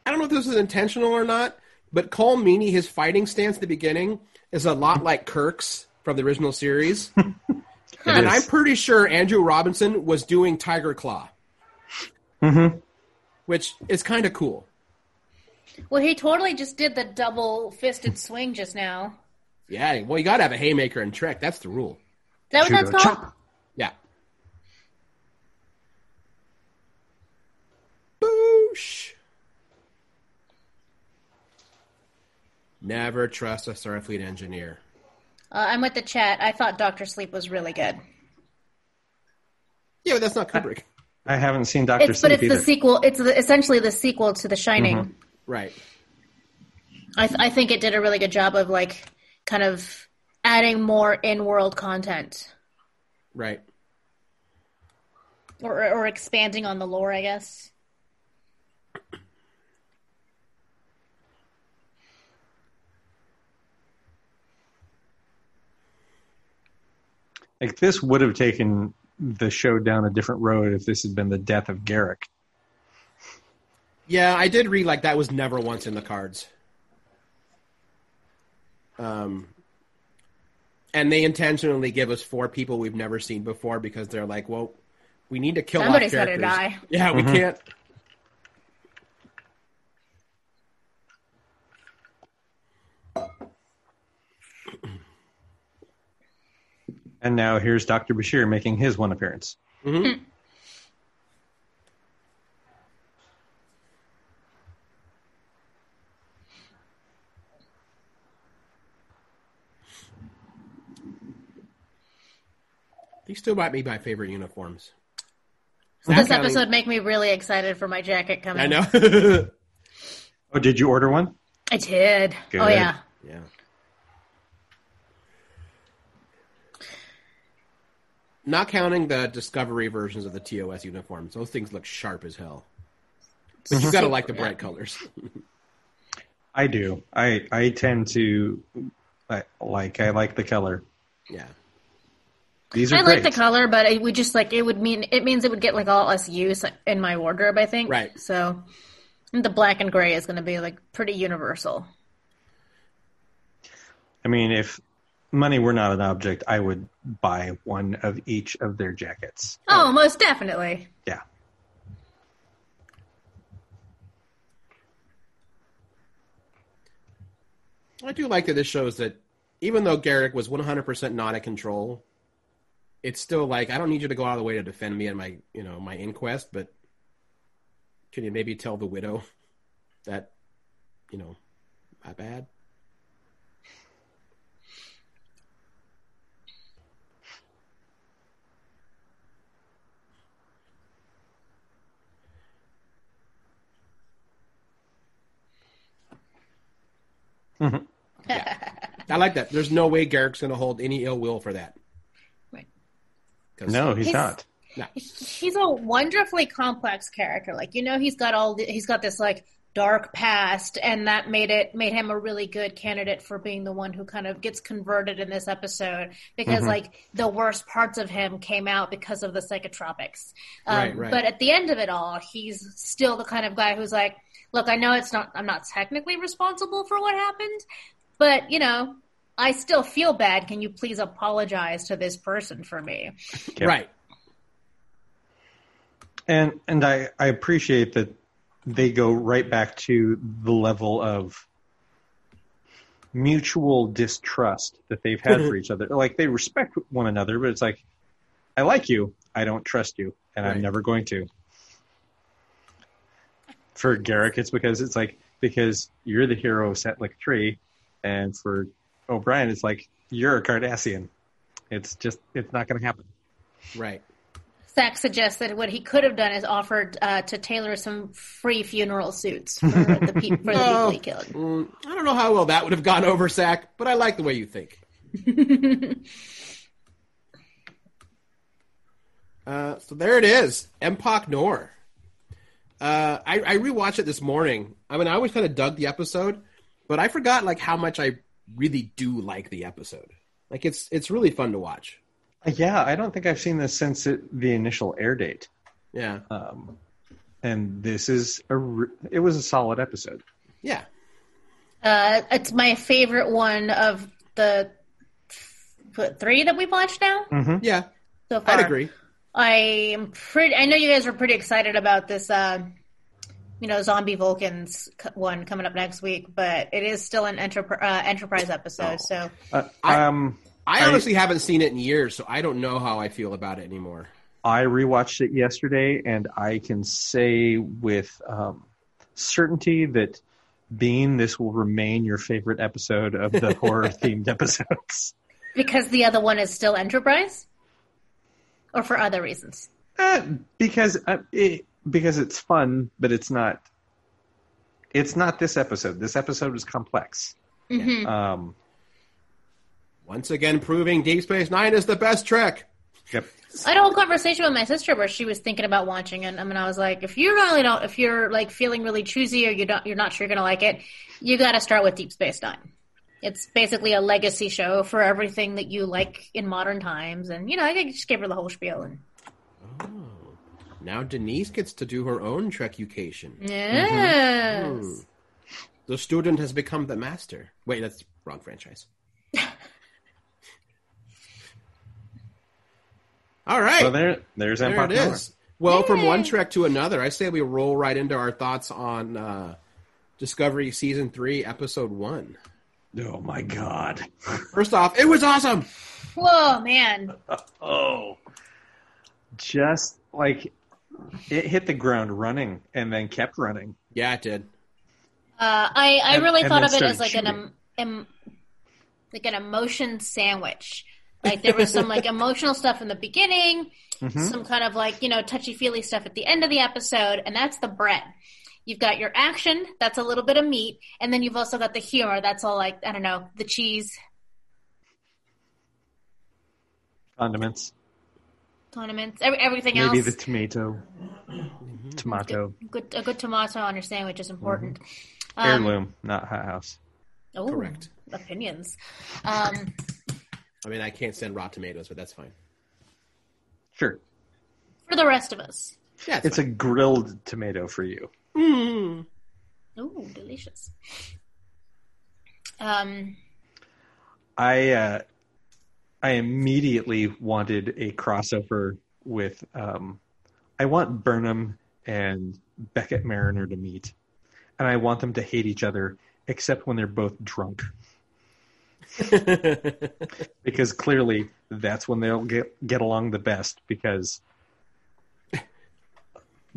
I don't know if this is intentional or not, but Colm Meaney, his fighting stance at the beginning is a lot like Kirk's from the original series. <laughs> It and is. I'm pretty sure Andrew Robinson was doing Tiger Claw, Mhm. which is kind of cool. Well, he totally just did the double fisted swing just now. Yeah, well, you got to have a haymaker and trick. That's the rule. Is that what Judo that's called? chop. Yeah. Boosh. Never trust a Starfleet engineer. Uh, I'm with the chat. I thought Doctor Sleep was really good. Yeah, but that's not Kubrick. I haven't seen Doctor It's, but it's either. the sequel. It's the, essentially the sequel to The Shining. Right. I, th- I think it did a really good job of like kind of adding more in-world content Right. or or expanding on the lore, I guess. Like this would have taken the show down a different road if this had been the death of Garak. Yeah, I did read like that was never once in the cards. Um, and they intentionally give us four people we've never seen before because they're like, well, we need to kill Somebody's off gotta die. Yeah, we can't. And now here's Dr. Bashir making his one appearance. Mm-hmm. Hmm. These still might be my favorite uniforms. This Not counting- episode make me really excited for my jacket coming. I know. <laughs> Oh, did you order one? I did. Oh, Good. Oh yeah. yeah. Not counting the Discovery versions of the TOS uniforms, those things look sharp as hell. But you've gotta like the bright colors. <laughs> I do. I I tend to I, like I like the color. yeah. These are I great. like the color, but it would just like it would mean it means it would get like a lot less use in my wardrobe. I think. Right. So the black and gray is going to be like pretty universal. I mean, if money were not an object, I would buy one of each of their jackets. Oh, most definitely. Yeah. I do like that this shows that even though Garak was 100% not in control, it's still like I don't need you to go out of the way to defend me in my, you know, my inquest, but can you maybe tell the widow that, you know, my bad? <laughs> I like that. There's no way Garak's going to hold any ill will for that. Right. 'Cause- No, he's He's- not. No. He's a wonderfully complex character. Like you know, he's got all the, he's got this like dark past, and that made it made him a really good candidate for being the one who kind of gets converted in this episode because like the worst parts of him came out because of the psychotropics. Um, Right, right. But at the end of it all, he's still the kind of guy who's like, look, I know it's not I'm not technically responsible for what happened, but you know. I still feel bad. Can you please apologize to this person for me? <laughs> Yep. Right. and and I I appreciate that they go right back to the level of mutual distrust that they've had for mm-hmm. each other. Like they respect one another, but it's like I like you, I don't trust you, and Right. I'm never going to. For Garak, it's because it's like because you're the hero of Setlik III, and for O'Brien, it's like you're a Cardassian. It's just it's not going to happen. Right. Zach suggests that what he could have done is offered uh, to tailor some free funeral suits for the, <laughs> pe- for the people he killed. Mm, I don't know how well that would have gone over, Zach, but I like the way you think. <laughs> uh, so there it is, Empok Nor. Uh, I, I rewatched it this morning. I mean, I always kind of dug the episode, but I forgot like how much I really do like the episode. Like it's it's really fun to watch. Yeah, I don't think I've seen this since it, the initial air date. Yeah, Um, and this is a re- it was a solid episode. yeah. Uh, it's my favorite one of the what, three that we've watched now Yeah, so far. I'd agree. I am pretty. I know you guys were pretty excited about this. Uh, you know, zombie Vulcans one coming up next week, but it is still an enterpri- uh, Enterprise episode. So Uh, I- um, I I- honestly haven't seen it in years, so I don't know how I feel about it anymore. I rewatched it yesterday, and I can say with um, certainty that Bean, this will remain your favorite episode of the horror themed <laughs> episodes. because the other one is still Enterprise, or for other reasons. Uh, because uh, it, because it's fun, but it's not. It's not this episode. This episode is complex. Mm-hmm. Um, Once again, proving Deep Space Nine is the best Trek. yep. I had a whole conversation with my sister where she was thinking about watching it. I mean, I was like, if you really don't, if you're like feeling really choosy or you don't, you're not sure you're gonna like it, you got to start with Deep Space Nine. It's basically a legacy show for everything that you like in modern times, and you know, I just gave her the whole spiel. And Now Denise gets to do her own Trekucation. yes, The student has become the master. Wait, that's wrong franchise. <laughs> All right. So there, there's There Empire. it is. Well, from one Trek to another, I say we roll right into our thoughts on uh, Discovery Season 3, Episode 1. Oh my god. First off, it was awesome! whoa, man, <laughs> Oh. Just like it hit the ground running and then kept running. Yeah, it did. Uh, I I And- really and thought then of it as started like an shooting. em, em, like an emotion sandwich. Like there was some like emotional stuff in the beginning, Mm-hmm. some kind of like you know touchy feely stuff at the end of the episode, and that's the bread. You've got your action, that's a little bit of meat, and then you've also got the humor. That's all like I don't know the cheese, Condiments. condiments, every, everything Maybe else. Maybe the tomato. Tomato. good a good tomato on your sandwich is important. Mm-hmm. Um, Heirloom, not hot house. ooh, Correct. Opinions. Um, I mean, I can't send raw tomatoes, but that's fine. Sure. for the rest of us. Yeah, it's, It's a grilled tomato for you. Fine. Ooh, delicious. Um, I uh, I immediately wanted a crossover with um, I want Burnham and Beckett Mariner to meet, and I want them to hate each other, except when they're both drunk, <laughs> because clearly that's when they'll get get along the best. Because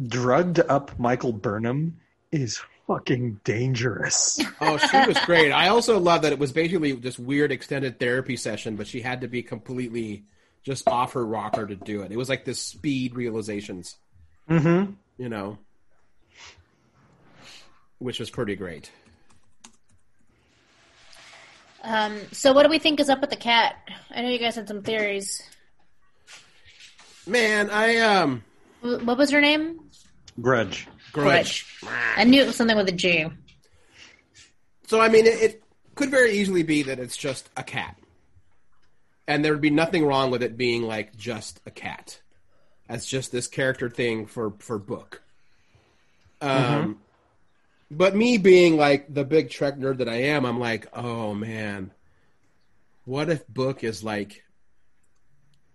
drugged up Michael Burnham is fucking dangerous. <laughs> Oh, she was great. I also love that it was basically this weird extended therapy session, but she had to be completely just off her rocker to do it. It was like this speed realizations, mm-hmm. you know, which was pretty great. um, so what do we think is up with the cat? I know you guys had some theories. Man, I um, Wh- What was her name? Grudge. Grudge. I knew it was something with a G. So I mean, it, it could very easily be that it's just a cat, and there would be nothing wrong with it being like just a cat, as just this character thing for for Book. Um, but me being like the big Trek nerd that I am, I'm like, oh man, what if Book is like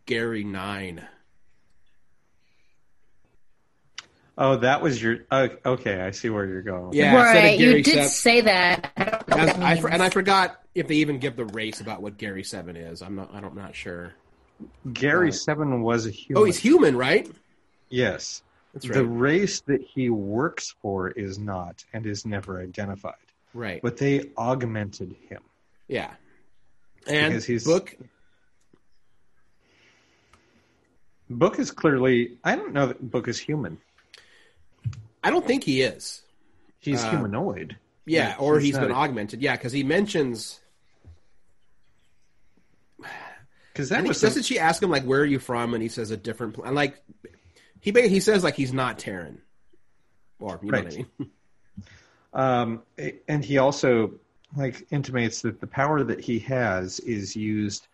Gary Nine? Oh, that was your. Uh, okay, I see where you're going. Yeah, right. You did Seven- say that. I don't know what As- that I, for- and I forgot if they even give the race about what Gary Seven is. I'm not. I'm not sure. Gary Seven was a human. Oh, he's human, right? Yes. That's The race that he works for is not and is never identified. Right. But they augmented him. Yeah. And Because he's- Book. Book is clearly. I don't know that Book is human. I don't think he is. He's Uh, humanoid. Yeah, Yeah, or he's been a- augmented. Yeah, because he mentions. Because that was doesn't she ask him like, "Where are you from?" And he says a different. Pl-. And like, he he says like he's not Terran, or you know what I mean. <laughs> Um, and he also like intimates that the power that he has is used.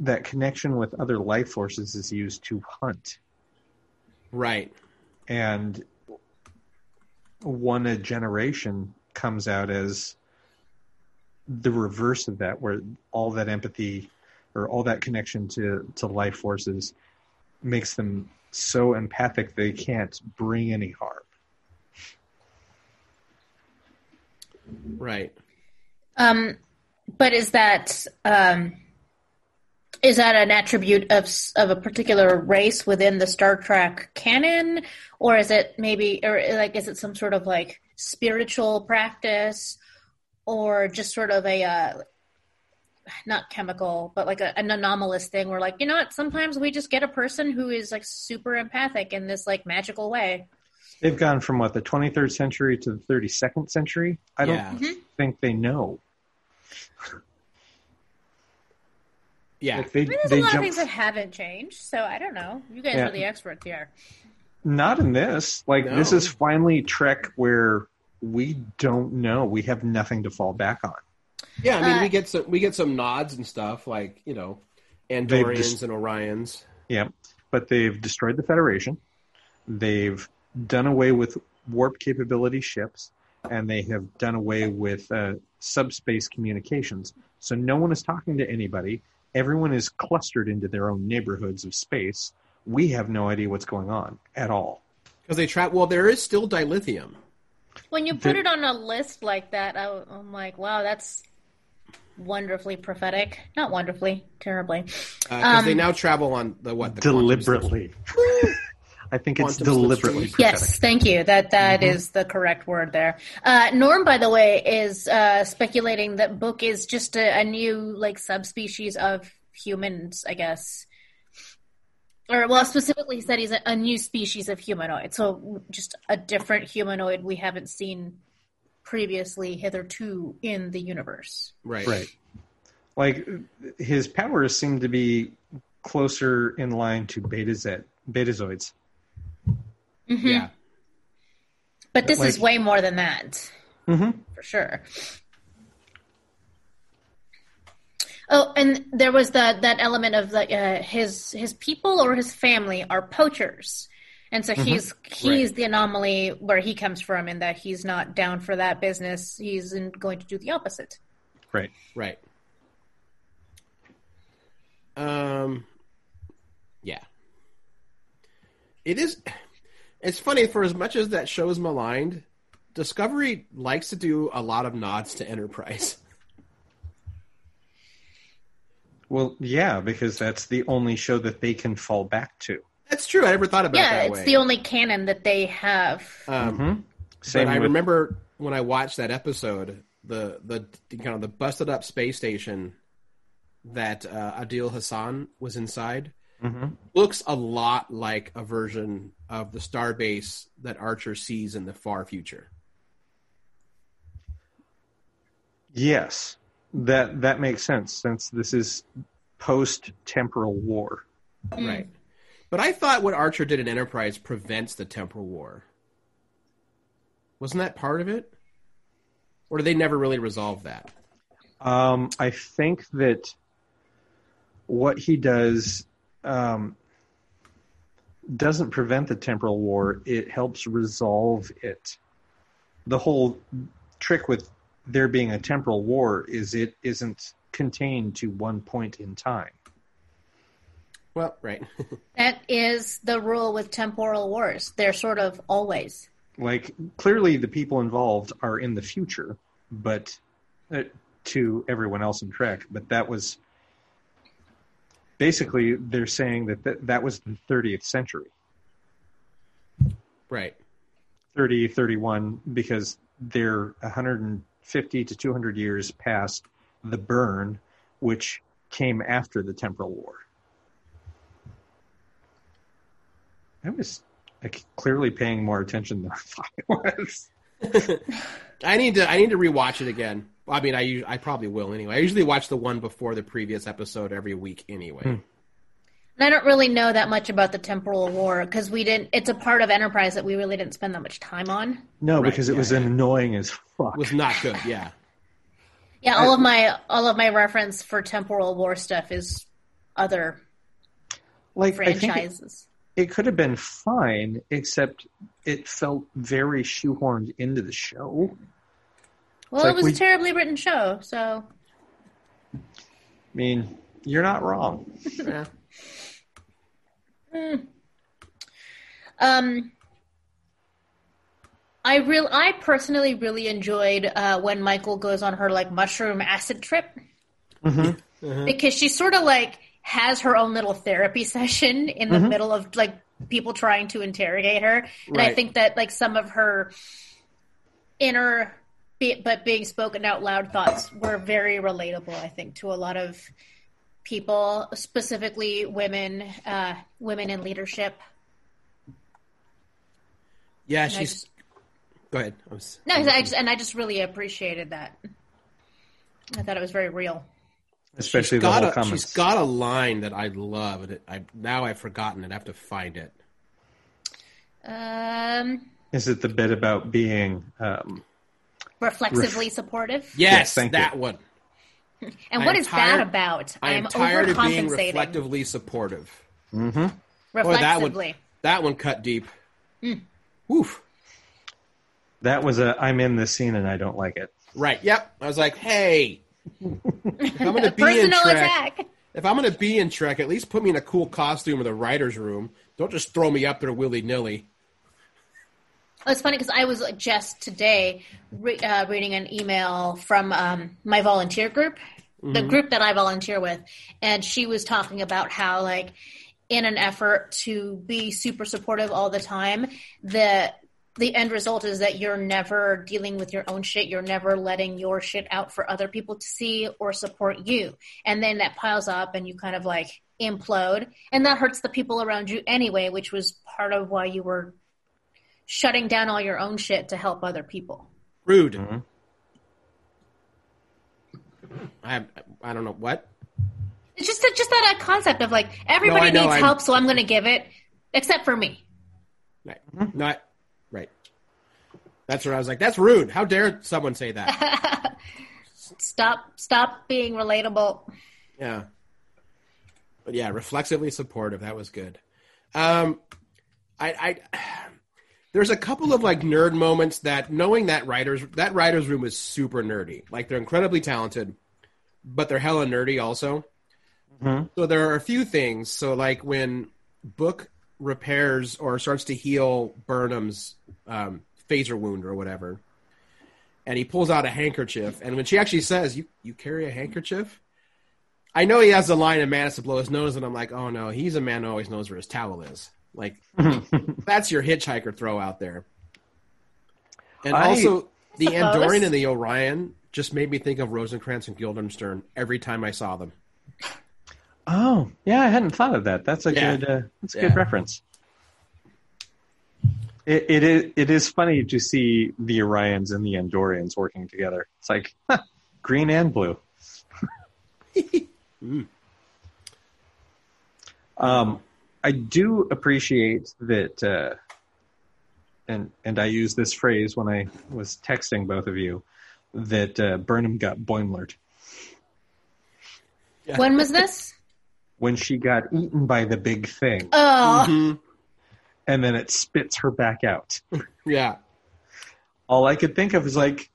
That connection with other life forces is used to hunt, right. and one a generation comes out as the reverse of that, where all that empathy or all that connection to to life forces makes them so empathic they can't bring any harm. Right. Um, but is that um, is that an attribute of of a particular race within the Star Trek canon, or is it maybe, or like, is it some sort of like spiritual practice, or just sort of a uh, not chemical, but like a, an anomalous thing where, like, you know what? Sometimes we just get a person who is like super empathic in this like magical way. They've gone from what the 23rd century to the 32nd century. I don't Yeah. think they know. Yeah. Like they, I mean, there's they a lot of things that haven't changed, so I don't know. You guys Yeah. are the experts here. not in this. Like No. this is finally Trek where we don't know. We have nothing to fall back on. Yeah, I mean, Uh, we get some we get some nods and stuff like you know, They've Andorians just- and Orions. Yeah, but they've destroyed the Federation. They've done away with warp capability ships, and they have done away with uh, subspace communications. So no one is talking to anybody. Everyone is clustered into their own neighborhoods of space. We have no idea what's going on at all. Because they trap. Well, there is still dilithium. When you put The- it on a list like that, I, am like, wow, that's wonderfully prophetic. Not wonderfully, terribly. Because they Um, now travel on the what? The Deliberately. <laughs> I think it's deliberately prophetic. Yes, thank you. That that is the correct word there. Uh, Norm, by the way, is uh, speculating that Book is just a, a new like subspecies of humans, I guess. Or well, specifically, he said he's a, a new species of humanoid. So just a different humanoid we haven't seen previously hitherto in the universe. Right. Right. Like his powers seem to be closer in line to beta Betazed, Betazoids. Mm-hmm. Yeah. But this is way more than that, Mm-hmm. for sure. Oh, and there was that that element of like uh, his his people or his family are poachers, and so he's he's Right. the anomaly where he comes from, in that he's not down for that business. He's in, going to do the opposite. Right. Right. Um. Yeah. It is. It's funny for as much as that show is maligned, Discovery likes to do a lot of nods to Enterprise. <laughs> Well, yeah, because that's the only show that they can fall back to. That's true. I never thought about it yeah, it's way. the only canon that they have. Um, Mm-hmm. Same but I with, remember when I watched that episode, the the, the kind of the busted up space station that uh, Adil Hussain was inside Mhm. looks a lot like a version of the starbase that Archer sees in the far future. Yes, that that makes sense since this is post temporal war. Right. But I thought what Archer did in Enterprise prevents the temporal war. Wasn't that part of it? Or did they never really resolve that? Um, I think that what he does um, doesn't prevent the temporal war; it helps resolve it. The whole trick with there being a temporal war is it isn't contained to one point in time. Well, right. <laughs> That is the rule with temporal wars. They're sort of always. Like clearly, the people involved are in the future, but uh, to everyone else in Trek. But that was basically they're saying that th- that was the 30th century. right. 30, 31, because they're 150 to 200 years past the burn, which came after the temporal war. I was like, clearly paying more attention than I thought I was. <laughs> I need to I need to rewatch it again. I mean, I us- I probably will anyway. I usually watch the one before the previous episode every week anyway. Hmm. And I don't really know that much about the temporal war because we didn't. It's a part of Enterprise that we really didn't spend that much time on. No, Right, because it yeah, was yeah. annoying as fuck. It was not good. Yeah. <laughs> Yeah, all of my all of my reference for temporal war stuff is other like I it, franchises. it could have been fine, except it felt very shoehorned into the show. Well, like it was we- a terribly written show, so. I mean, you're not wrong. <laughs> Yeah. Um, I real I personally really enjoyed uh, when Michael goes on her like mushroom acid trip. Because she sort of like has her own little therapy <laughs> session in the middle of like people trying to interrogate her, and I think that like some of her inner be, but being spoken out loud thoughts were very relatable. I think to a lot of people, specifically women, uh, women in leadership. Yeah, I she's. just- Go ahead. I was, No, I just, and I just really appreciated that. I thought it was very real. Especially she's the got whole a, comments. She's got a line that I love, and it, I now I've forgotten it. I have to find it. Um, Is it the bit about being um, reflexively supportive. Yes, thank that you. one. And I what tired- that about? I am I'm tired of being overcompensating. reflectively supportive. Mm-hmm. Boy, that one, that one cut deep. Hmm. Oof. that was a I'm in this scene and I don't like it. Right. Yep. I was like, hey, if I'm going <laughs> to be in Personal Trek, attack. if I'm going to be in Trek, at least put me in a cool costume in the writers' room. Don't just throw me up there willy nilly. It's funny because I was just today re- uh, reading an email from um, my volunteer group, the group that I volunteer with, and she was talking about how, like, in an effort to be super supportive all the time, the the end result is that you're never dealing with your own shit. You're never letting your shit out for other people to see or support you, and then that piles up, and you kind of like implode, and that hurts the people around you anyway, which was part of why you were shutting down all your own shit to help other people. Rude. Mm-hmm. I I don't know what. It's just just that uh, concept of like everybody I know, needs I'm- help, so I'm going to give it, except for me. Right. Not right. That's where I was like, that's rude. How dare someone say that? <laughs> Stop stop being relatable. yeah. But yeah, reflexively supportive. That was good. Um, I, I, there's a couple of like nerd moments that knowing that writers that writers room is super nerdy. Like they're incredibly talented, but they're hella nerdy also. Mhm. So there are a few things. So like when Book repairs or starts to heal Burnham's um, phaser wound or whatever, and he pulls out a handkerchief, and when she actually says, "You you carry a handkerchief," I know he has the line in Manus to blow his nose, and I'm like, "Oh no, he's a man who always knows where his towel is." Like <laughs> that's your hitchhiker throw out there. And I- also the Suppose. Andorian and the Orion just made me think of Rosencrantz and Guildenstern every time I saw them. Oh, yeah, I hadn't thought of that. That's a Yeah. good. Uh, that's a Yeah. good reference. It, it is. It is funny to see the Orions and the Andorians working together. It's like huh, green and blue. <laughs> <laughs> Um, I do appreciate that uh, and and I use this phrase when I was texting both of you that uh, Burnham got Boimlered When was this? when she got eaten by the big thing, Oh, Mhm. and then it spits her back out. <laughs> Yeah. All I could think of is like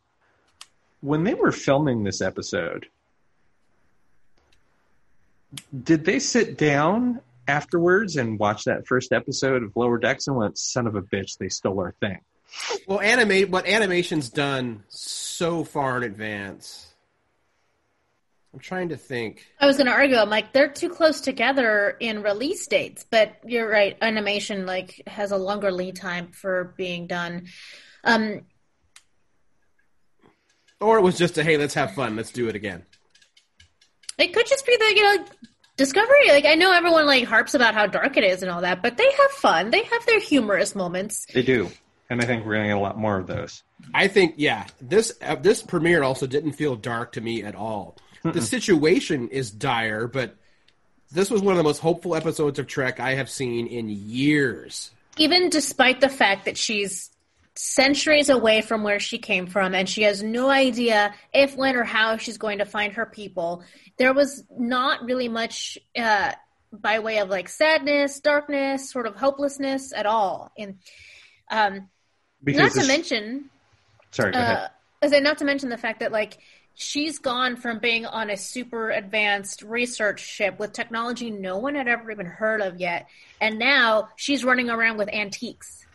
when they were filming this episode. Did they sit down afterwards and watch that first episode of Lower Decks and went, "Son of a bitch, they stole our thing"? Well, animate what animation's done so far in advance. I'm trying to think. I was going to argue. I'm like, they're too close together in release dates, but you're right. Animation like has a longer lead time for being done. Um, Or it was just a hey, let's have fun, let's do it again. it could just be that you know Discovery. Like I know everyone like harps about how dark it is and all that, but they have fun. They have their humorous moments. They do, and I think we're going to get a lot more of those. I think yeah, this uh, this premiere also didn't feel dark to me at all. The situation is dire, but this was one of the most hopeful episodes of Trek I have seen in years. even despite the fact that she's centuries away from where she came from and she has no idea if when or how she's going to find her people. There was not really much uh, by way of like sadness darkness sort of hopelessness at all. And um, Because not to mention sorry, go uh, ahead. I not to mention the fact that like she's gone from being on a super advanced research ship with technology no one had ever even heard of yet, and now she's running around with antiques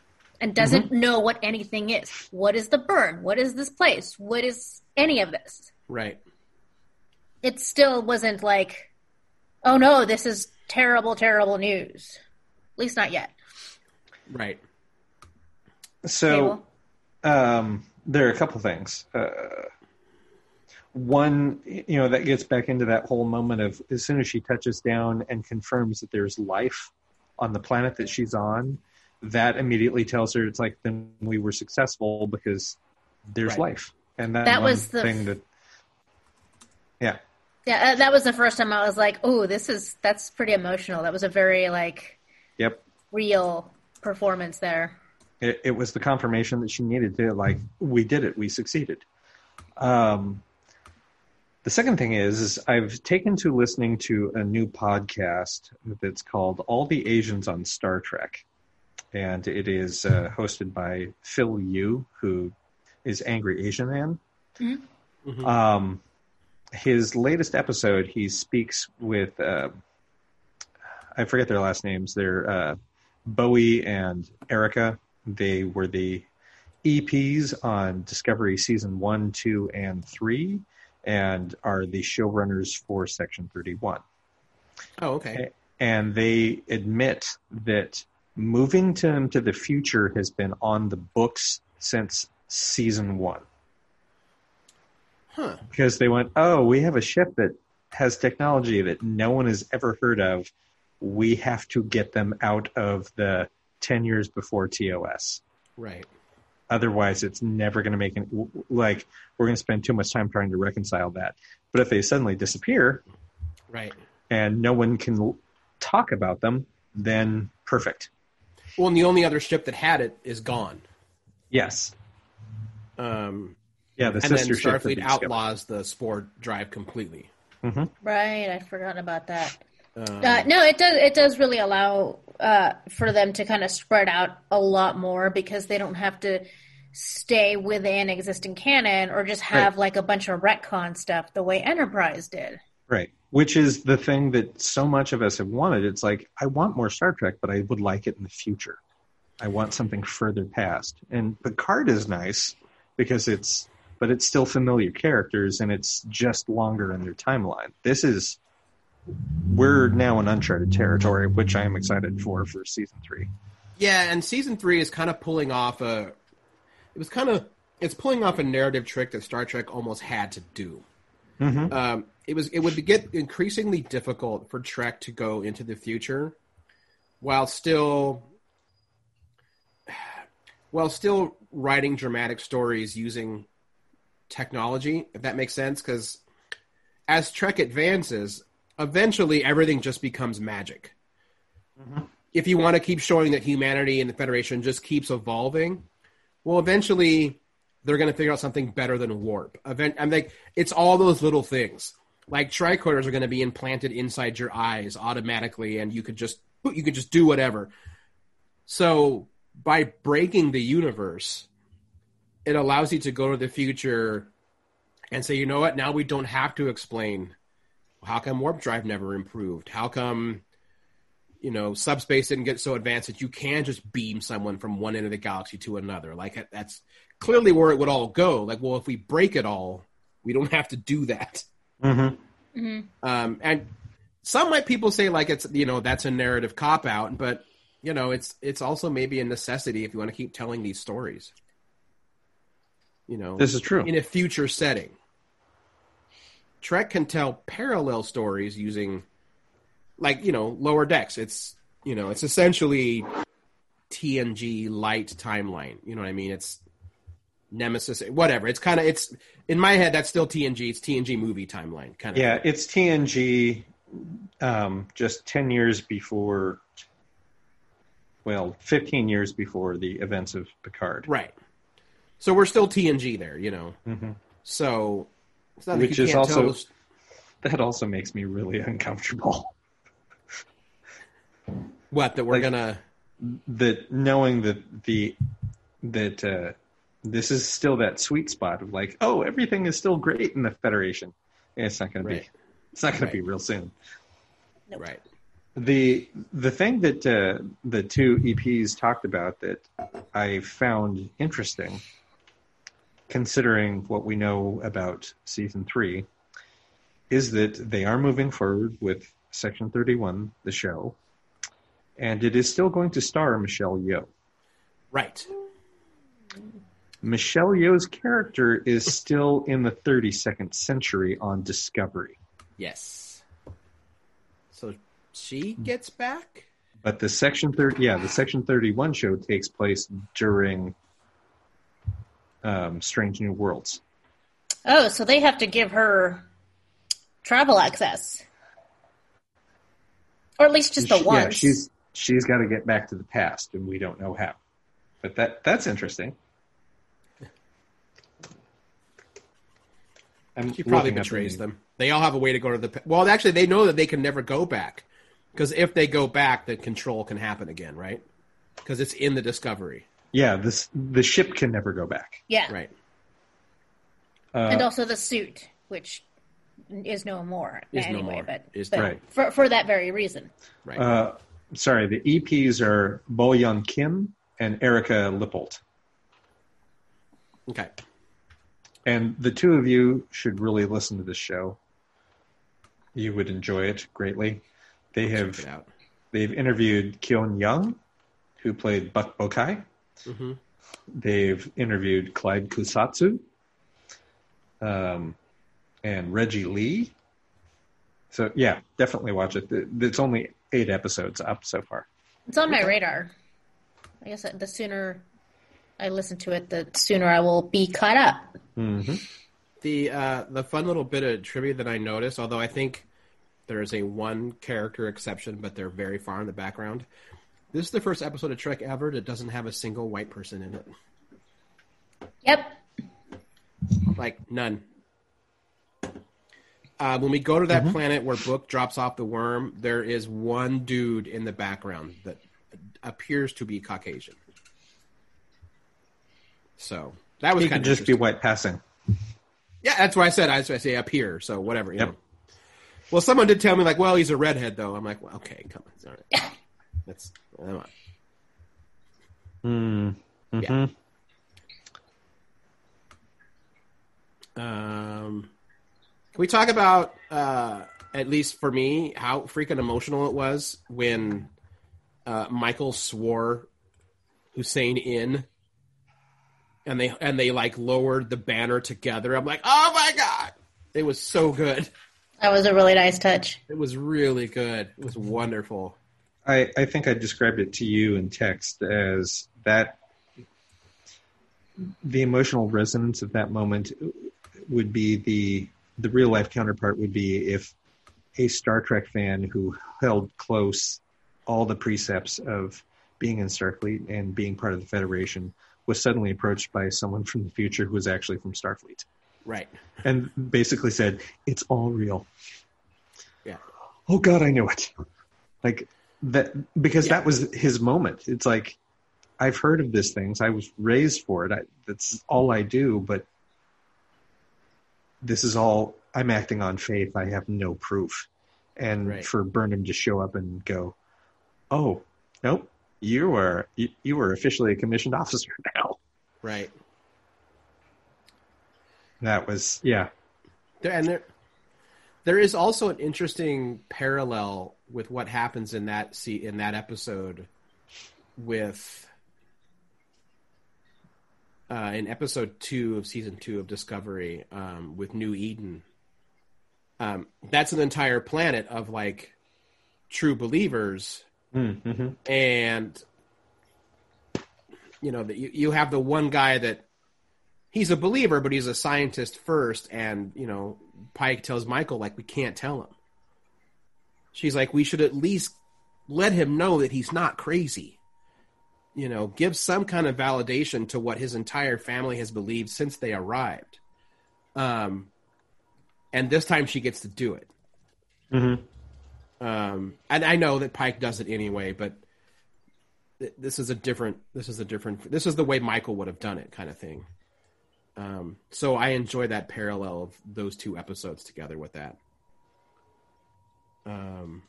and doesn't know what anything is. What is the burn? What is this place? What is any of this? Right. It still wasn't like, oh no, this is terrible, terrible news. At least not yet. Right. So, um, there are a couple things. Uh, one, you know, that gets back into that whole moment of as soon as she touches down and confirms that there's life on the planet that she's on, that immediately tells her it's like then we were successful because there's Right. life, and that, That was the thing that, yeah, Yeah, uh, that was the first time I was like, oh, this is that's pretty emotional. That was a very like yep. real performance there. it, it was the confirmation that she needed to like we did it we succeeded um, the second thing is, is i've taken to listening to a new podcast that's called all the asians on star trek and it is uh, hosted by phil yu who is angry asian man Mhm. um, his latest episode he speaks with uh, i forget their last names they're uh, bowie and erica they were the EPs on Discovery season one, two, and three, and are the showrunners for Section 31. Oh, okay. And they admit that moving to into the future has been on the books since season one. Huh. Because they went, oh, we have a ship that has technology that no one has ever heard of. We have to get them out of the 10 years before TOS. Right. otherwise it's never going to make it like we're going to spend too much time trying to reconcile that but if they suddenly disappear Right. and no one can talk about them then perfect Well, and the only other ship that had it is gone. yes Um, yeah the and then sister ship that they Starfleet outlaws the spore drive completely. Right, I'd forgotten about that. Um, Uh, no, it does. It does really allow uh, for them to kind of spread out a lot more because they don't have to stay within existing canon or just have like a bunch of retcon stuff the way Enterprise did. right which is the thing that so much of us have wanted it's like i want more star trek but i would like it in the future i want something further past and picard is nice because it's but it's still familiar characters and it's just longer in their timeline this is we're now in uncharted territory which i am excited for for season three Yeah, and season three is kind of pulling off a. It was kind of it's pulling off a narrative trick that Star Trek almost had to do. Um, it was it would get increasingly difficult for Trek to go into the future, while still, while still writing dramatic stories using technology. If that makes sense, because as Trek advances, eventually everything just becomes magic if you want to keep showing that humanity and the Federation just keeps evolving, well, eventually they're going to figure out something better than warp. Event, I'm like, it's all those little things. Like tricorders are going to be implanted inside your eyes automatically, and you could just you could just do whatever. So by breaking the universe, it allows you to go to the future and say, you know what? Now we don't have to explain how come warp drive never improved. How come you know subspace didn't get so advanced that you can just beam someone from one end of the galaxy to another? Like that's clearly where it would all go. Like, well, if we break it all, we don't have to do that. Mm-hmm. Um, and some might people say like it's you know that's a narrative cop out, but you know it's it's also maybe a necessity if you want to keep telling these stories. You know, This is true. in a future setting. Trek can tell parallel stories using, like you know, lower decks. It's you know, it's essentially TNG light timeline. You know what I mean? It's Nemesis, whatever. It's kind of it's in my head that's still TNG. It's TNG movie timeline kind of. Yeah, it's TNG um, just 10 years before, well, 15 years before the events of Picard. Right. So we're still TNG there, you know. So it's not Which is also- tell. That also makes me really uncomfortable. what that we're like- gonna. That knowing that the that uh, this is still that sweet spot of like, oh, everything is still great in the Federation. And it's not going Right. to be. It's not going Right. to be real soon. Right. The the thing that uh, the two EPs talked about that I found interesting, considering what we know about season three, is that they are moving forward with Section Thirty One, the show, and it is still going to star Michelle Yeoh. Right. Michelle Yeoh's character is still in the 32nd century on Discovery, Yes. So she gets back. but the Section 30, yeah, the Section 31 show takes place during um, Strange New Worlds. Oh, so they have to give her travel access, or at least just the She- once. Yeah, she's she's got to get back to the past, and we don't know how. But that that's interesting. I'm She probably betrays them. They all have a way to go to the. Well, actually, they know that they can never go back because if they go back, the control can happen again, right? Because it's in the Discovery, Yeah, this the ship can never go back. yeah, right? and also the suit, which is no more Is no more. But, Is but right. for for that very reason. Right. Uh, sorry, the EPs are Bo Yeon Kim and Erika Lippoldt. okay. And the two of you should really listen to this show. You would enjoy it greatly. They Check have out. they've interviewed Keone Young, who played Buck Bokai. hmm They've interviewed Clyde Kusatsu, um, and Reggie Lee. So yeah, definitely watch it. It's only eight episodes up so far. It's on my radar. I guess the sooner I listen to it, the sooner I will be caught up. Mm-hmm. The uh, the fun little bit of trivia that I noticed, although I think there is a one character exception, but they're very far in the background. This is the first episode of Trek ever that doesn't have a single white person in it. Yep. Like none. Uh, when we go to that planet where Book drops off the worm, there is one dude in the background that appears to be Caucasian. So that was He kind could of just be white passing. Yeah, that's why I said. I, I say here. so whatever. You Yep. know. Well, someone did tell me like, well, he's a redhead though. I'm like, well, okay, come on, all right. That's come on. Mm. Yeah. Um, can we talk about, uh, at least for me, how freaking emotional it was when uh, Michael swore Hussain in, and they and they like lowered the banner together. I'm like, oh my god, it was so good. That was a really nice touch. It was really good. It was wonderful. I, I think I described it to you in text as that the emotional resonance of that moment would be the the real life counterpart would be if a Star Trek fan who held close all the precepts of being in Starfleet and being part of the Federation was suddenly approached by someone from the future who was actually from Starfleet Right. and basically said, "It's all real." Yeah. Oh God, I knew it. Like that because Yeah. that was his moment. It's like I've heard of these things. I was raised for it. I, that's all I do. But this is all I'm acting on faith. I have no proof. And Right. for Burnham to show up and go, "Oh, nope, you were you, you are officially a commissioned officer <laughs> now." Right. That was yeah. There, and there, there is also an interesting parallel with what happens in that see in that episode with uh, in episode two of season two of Discovery um, with New Eden. Um, that's an entire planet of like true believers Mm-hmm. and you know that you, you have the one guy that he's a believer but he's a scientist first. And you know pike tells michael like we can't tell him. She's like we should at least let him know that he's not crazy. You know give some kind of validation to what his entire family has believed since they arrived. Um and this time she gets to do it. Mm-hmm. Um, and I know that Pike does it anyway, but th- this is a different. This is a different. This is the way Michael would have done it, kind of thing. Um, so I enjoy that parallel of those two episodes together with that. Um,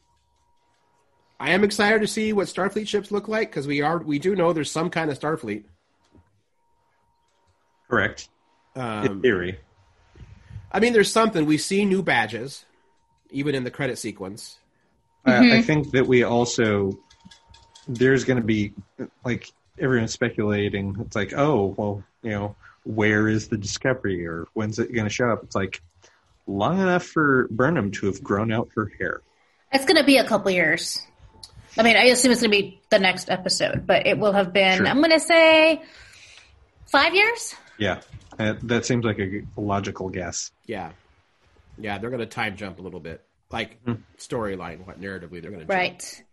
I am excited to see what Starfleet ships look like because we are we do know there's some kind of Starfleet. Correct. In Um, theory. I mean, there's something we see new badges, even in the credit sequence. I I think that we also there's going to be like everyone's speculating. It's like, oh, well, you know, where is the discovery, or when's it going to show up? It's like long enough for Burnham to have grown out her hair. It's going to be a couple years. I mean, I assume it's going to be the next episode, but it will have been, Sure. I'm going to say, five years? Yeah, uh, that seems like a logical guess. Yeah, yeah, they're going to time jump a little bit, like mm-hmm. storyline, what narratively they're going to do. Right.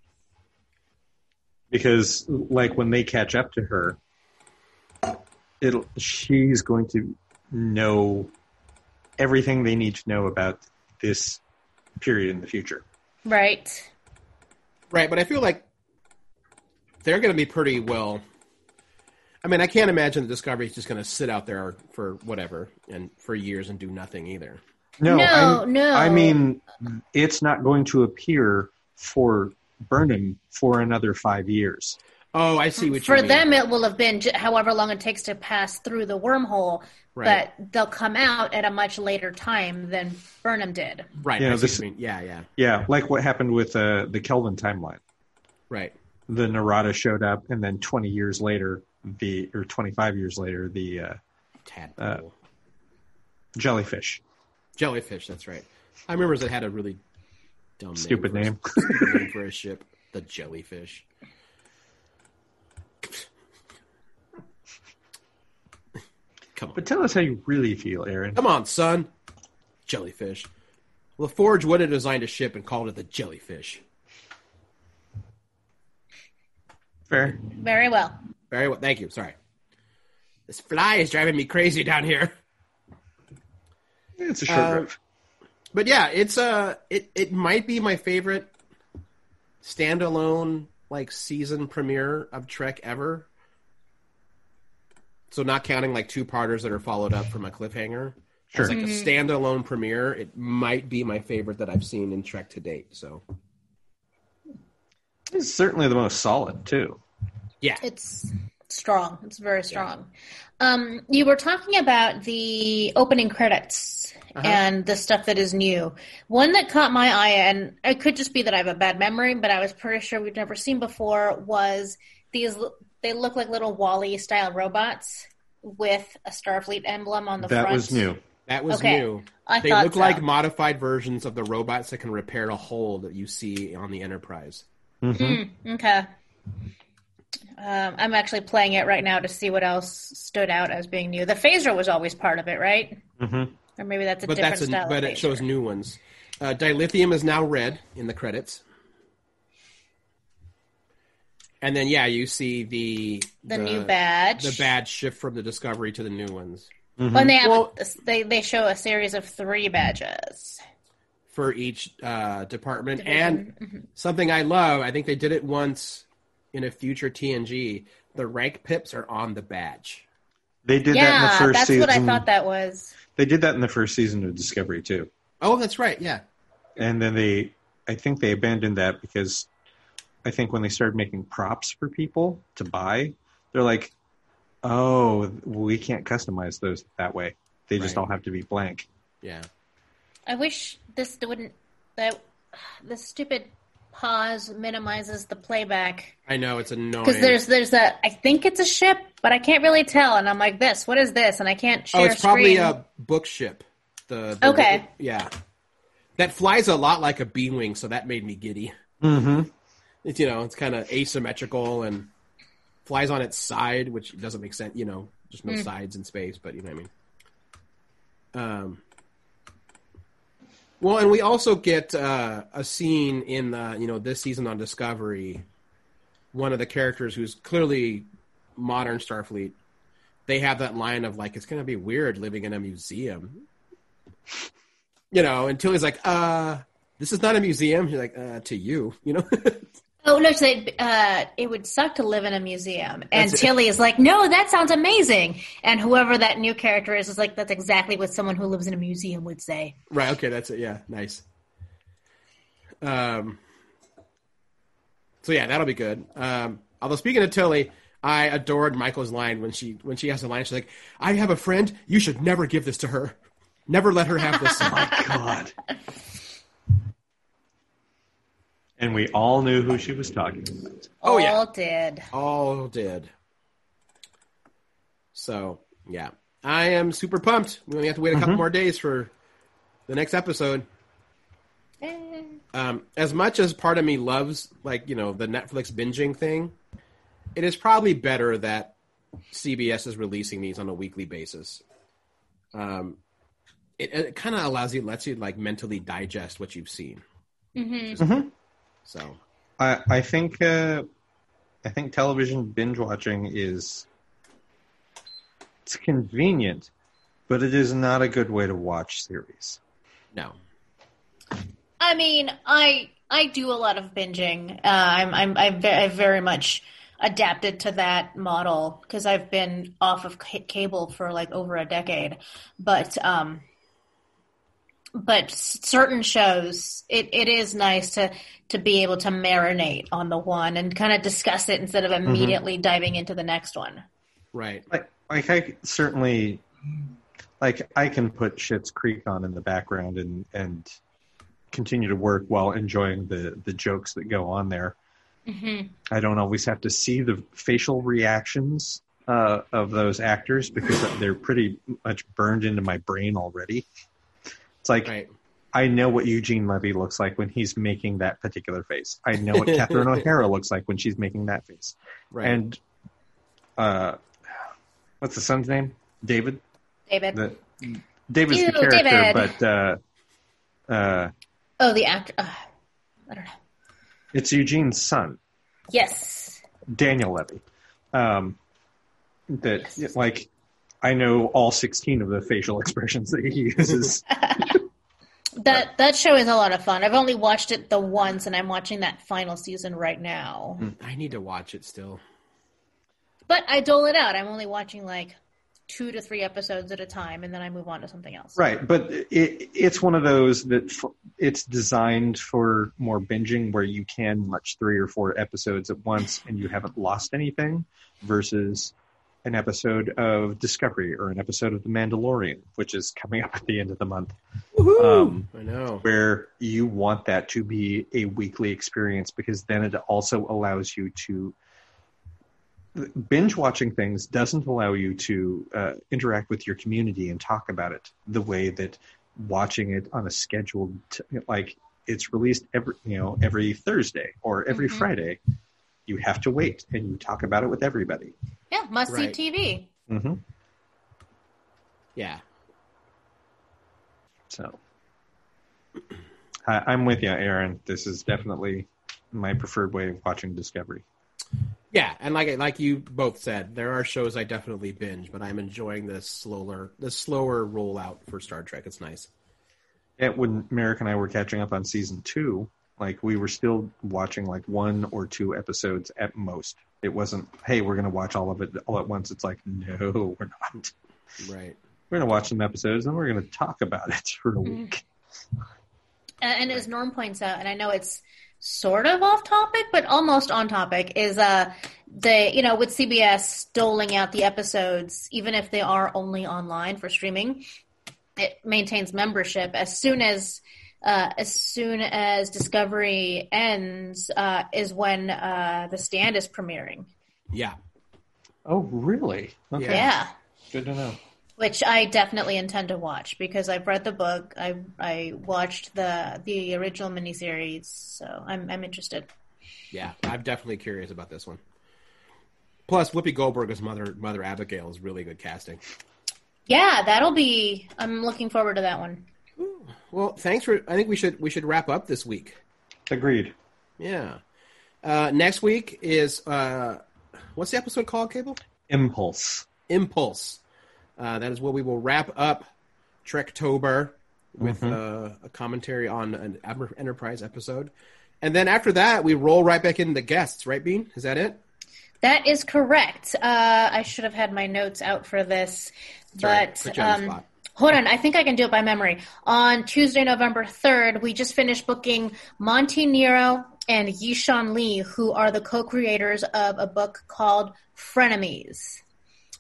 because like when they catch up to her it'll she's going to know everything they need to know about this period in the future Right. Right, but I feel like they're going to be pretty well. I mean, I can't imagine the Discovery is just going to sit out there for whatever and for years and do nothing either. No No, I'm- no. i mean it's not going to appear for burnham for another five years Oh, I see what For you mean. them, it will have been j- however long it takes to pass through the wormhole, Right. but they'll come out at a much later time than Burnham did. right? You know, this- what you mean. Yeah, yeah, yeah like what happened with uh, the kelvin timeline right. the narada showed up and then 20 years later the or 25 years later the uh, Tadpole, jellyfish jellyfish. That's right. I remember it had a really dumb, Stupid name, name. for a, stupid name for a ship, the jellyfish. Come on. but tell us how you really feel aaron Come on, son. Jellyfish. LaForge would have designed a ship and called it the Jellyfish. fair Very well. Very well. Thank you. Sorry. This fly is driving me crazy down here. It's a short Uh, riff. But yeah, it's a it it might be my favorite standalone like season premiere of Trek ever. So not counting like two parters that are followed up from a cliffhanger. Sure. As like a standalone premiere, it might be my favorite that I've seen in Trek to date. So It's certainly the most solid too. yeah. It's strong. It's very strong. Um, you were talking about the opening credits uh-huh. and the stuff that is new. One that caught my eye, and it could just be that I have a bad memory, but I was pretty sure we'd never seen before, was these. They look like little Wally style robots with a Starfleet emblem on the That front. That was new. That was Okay. new. I they look so. like modified versions of the robots that can repair a hole that you see on the Enterprise. Mm-hmm. Mm-hmm. Okay. Um, I'm actually playing it right now to see what else stood out as being new. The phaser was always part of it, right? Mm-hmm. Or maybe that's a But different that's a, style. but of it shows new ones. Uh, dilithium is now red in the credits. And then yeah, you see the The, new badge. the badge shift from the Discovery to the new ones When they have Well- a, they they show a series of three badges. for each uh, department. Division. And something I love, I think they did it once in a future TNG. The rank pips are on the badge. They did that in the first that's season. That's what I thought that was. They did that in the first season of Discovery too. Oh, that's right. Yeah. and then they i think they abandoned that because i think when they started making props for people to buy they're like oh we can't customize those that way they just Right. all have to be blank Yeah. I wish this wouldn't that the stupid pause minimizes the playback I know it's annoying. because there's there's a I think it's a ship, but I can't really tell, and I'm like this. What is this? And I can't share oh, it's probably screen. a book ship. The, the Okay. yeah, that flies a lot like a B-wing, so that made me giddy. mm-hmm. It's you know it's kind of asymmetrical and flies on its side, which doesn't make sense. You know, just no sides in space, but you know what I mean. Um. Well, and we also get uh, a scene in the you know this season on Discovery. One of the characters who's clearly modern Starfleet. They have that line of like it's going to be weird living in a museum. You know, until he's like, uh, this is not a museum. He's like, uh, to you, you know. <laughs> Oh no! So it, uh, it would suck to live in a museum, and That's. Tilly is like, "No, that sounds amazing." And whoever that new character is is like, "That's exactly what someone who lives in a museum would say." Right. Okay. That's it. Yeah. Nice. Um. So yeah, that'll be good. Um. Although speaking of Tilly, I adored Michael's line when she when she has a line. She's like, "I have a friend. You should never give this to her. Never let her have this." <laughs> My God and we all knew who she was talking about Oh, yeah. All did. All did. So yeah, I am super pumped. We only have to wait a couple more days for the next episode. Um, as much as part of me loves like you know the Netflix binging thing, it is probably better that CBS is releasing these on a weekly basis. Um, it, it kind of allows you, lets you like mentally digest what you've seen. Mm-hmm. So i i think uh i think television binge watching is it's convenient but it is not a good way to watch series no, I mean, I I do a lot of binging. Uh, I'm I'm I've, ve- I've very much adapted to that model because I've been off of ca- cable for like over a decade. But um, but certain shows, it, it is nice to to be able to marinate on the one and kind of discuss it instead of immediately diving into the next one. right, like like I certainly like I can put Schitt's Creek on in the background and and continue to work while enjoying the the jokes that go on there. Mm-hmm. I don't always have to see the facial reactions uh, of those actors because they're pretty much burned into my brain already. It's like right, I know what Eugene Levy looks like when he's making that particular face. I know what Catherine <laughs> O'Hara looks like when she's making that face. right. And uh, what's the son's name? David. David. The David's Ew, the character, David. but uh, uh, oh, the actor. Uh, I don't know. it's Eugene's son, Yes. Daniel Levy. Um, that like I know all sixteen of the facial <laughs> expressions that he uses. <laughs> That that show is a lot of fun. I've only watched it the once, and I'm watching that final season right now. Hmm. I need to watch it still. But I dole it out. I'm only watching like two to three episodes at a time, and then I move on to something else. Right, but it, it's one of those that f- it's designed for more binging where you can watch three or four episodes at once and you haven't lost anything versus an episode of Discovery or an episode of The Mandalorian, which is coming up at the end of the month, um, I know. where you want that to be a weekly experience because then it also allows you to binge watching things doesn't allow you to uh, interact with your community and talk about it the way that watching it on a scheduled t- like it's released every you know every Thursday or every Mhm. Friday you have to wait and you talk about it with everybody Yeah, must Right. see TV. mm-hmm. Yeah. So I, I'm with you Aaron this is definitely my preferred way of watching Discovery Yeah, and like like you both said, there are shows I definitely binge, but I'm enjoying the slower the slower rollout for Star Trek. It's nice. Yeah, when Merrick and I were catching up on season two, like we were still watching like one or two episodes at most. It wasn't, hey, we're going to watch all of it all at once. It's like, no, we're not. Right. We're going to watch some episodes and we're going to talk about it <laughs> for a Mm-hmm. week. And, and as Norm points out, and I know it's sort of off topic, but almost on topic, is uh the you know with CBS doling out the episodes, even if they are only online for streaming, it maintains membership. As soon as uh, as soon as Discovery ends, uh, is when uh, the Stand is premiering. Yeah. Oh, really? Okay. Yeah. Yeah. Good to know. Which I definitely intend to watch because I've read the book. I I watched the the original miniseries, so I'm I'm interested. Yeah. I'm definitely curious about this one. Plus, Whoopi Goldberg as Mother Mother Abigail is really good casting. Yeah, that'll be. I'm looking forward to that one. Well, thanks for. I think we should we should wrap up this week. Agreed. Yeah. Uh, next week is uh, what's the episode called? Cable Impulse. Impulse. Uh, that is where we will wrap up Trektober with uh, a commentary on an Enterprise episode, and then after that we roll right back into guests. Right, Bean? Is that it? That is correct. Uh, I should have had my notes out for this, all right. but Put you on the um, hold on. I think I can do it by memory. On Tuesday, November third, we just finished booking Monty Nero and Yishan Li, who are the co-creators of a book called Frenemies.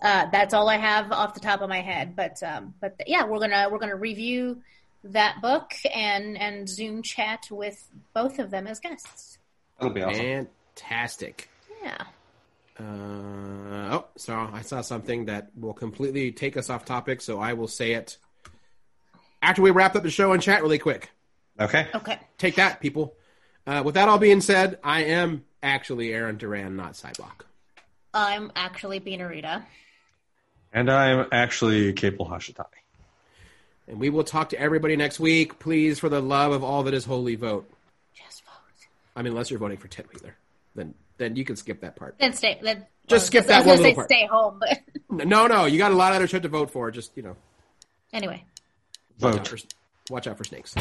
Uh, that's all I have off the top of my head, but um, but yeah, we're gonna we're gonna review that book and and Zoom chat with both of them as guests. That'll be awesome. Fantastic. Yeah. Uh, oh, so I saw something that will completely take us off topic, so I will say it after we wrap up the show and chat really quick. Okay. Okay. Take that, people. Uh, with that all being said, I am actually Aaron Duran, not Sybok. I'm actually Beanarita. And I'm actually Capel Hashitani. And we will talk to everybody next week. Please, for the love of all that is holy, vote. Just vote. I mean, unless you're voting for Ted Wheeler, then then you can skip that part. Then stay. Then Just skip I that was one little say part. Stay home, but <laughs> No, no, you got a lot of other shit to vote for. Just you know, anyway. watch out Vote. for, watch out for snakes.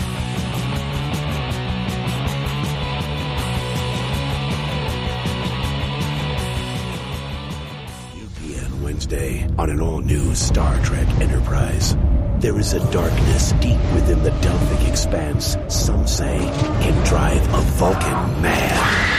Wednesday on an all-new Star Trek Enterprise. There is a darkness deep within the Delphic expanse, some say, can drive a Vulcan mad.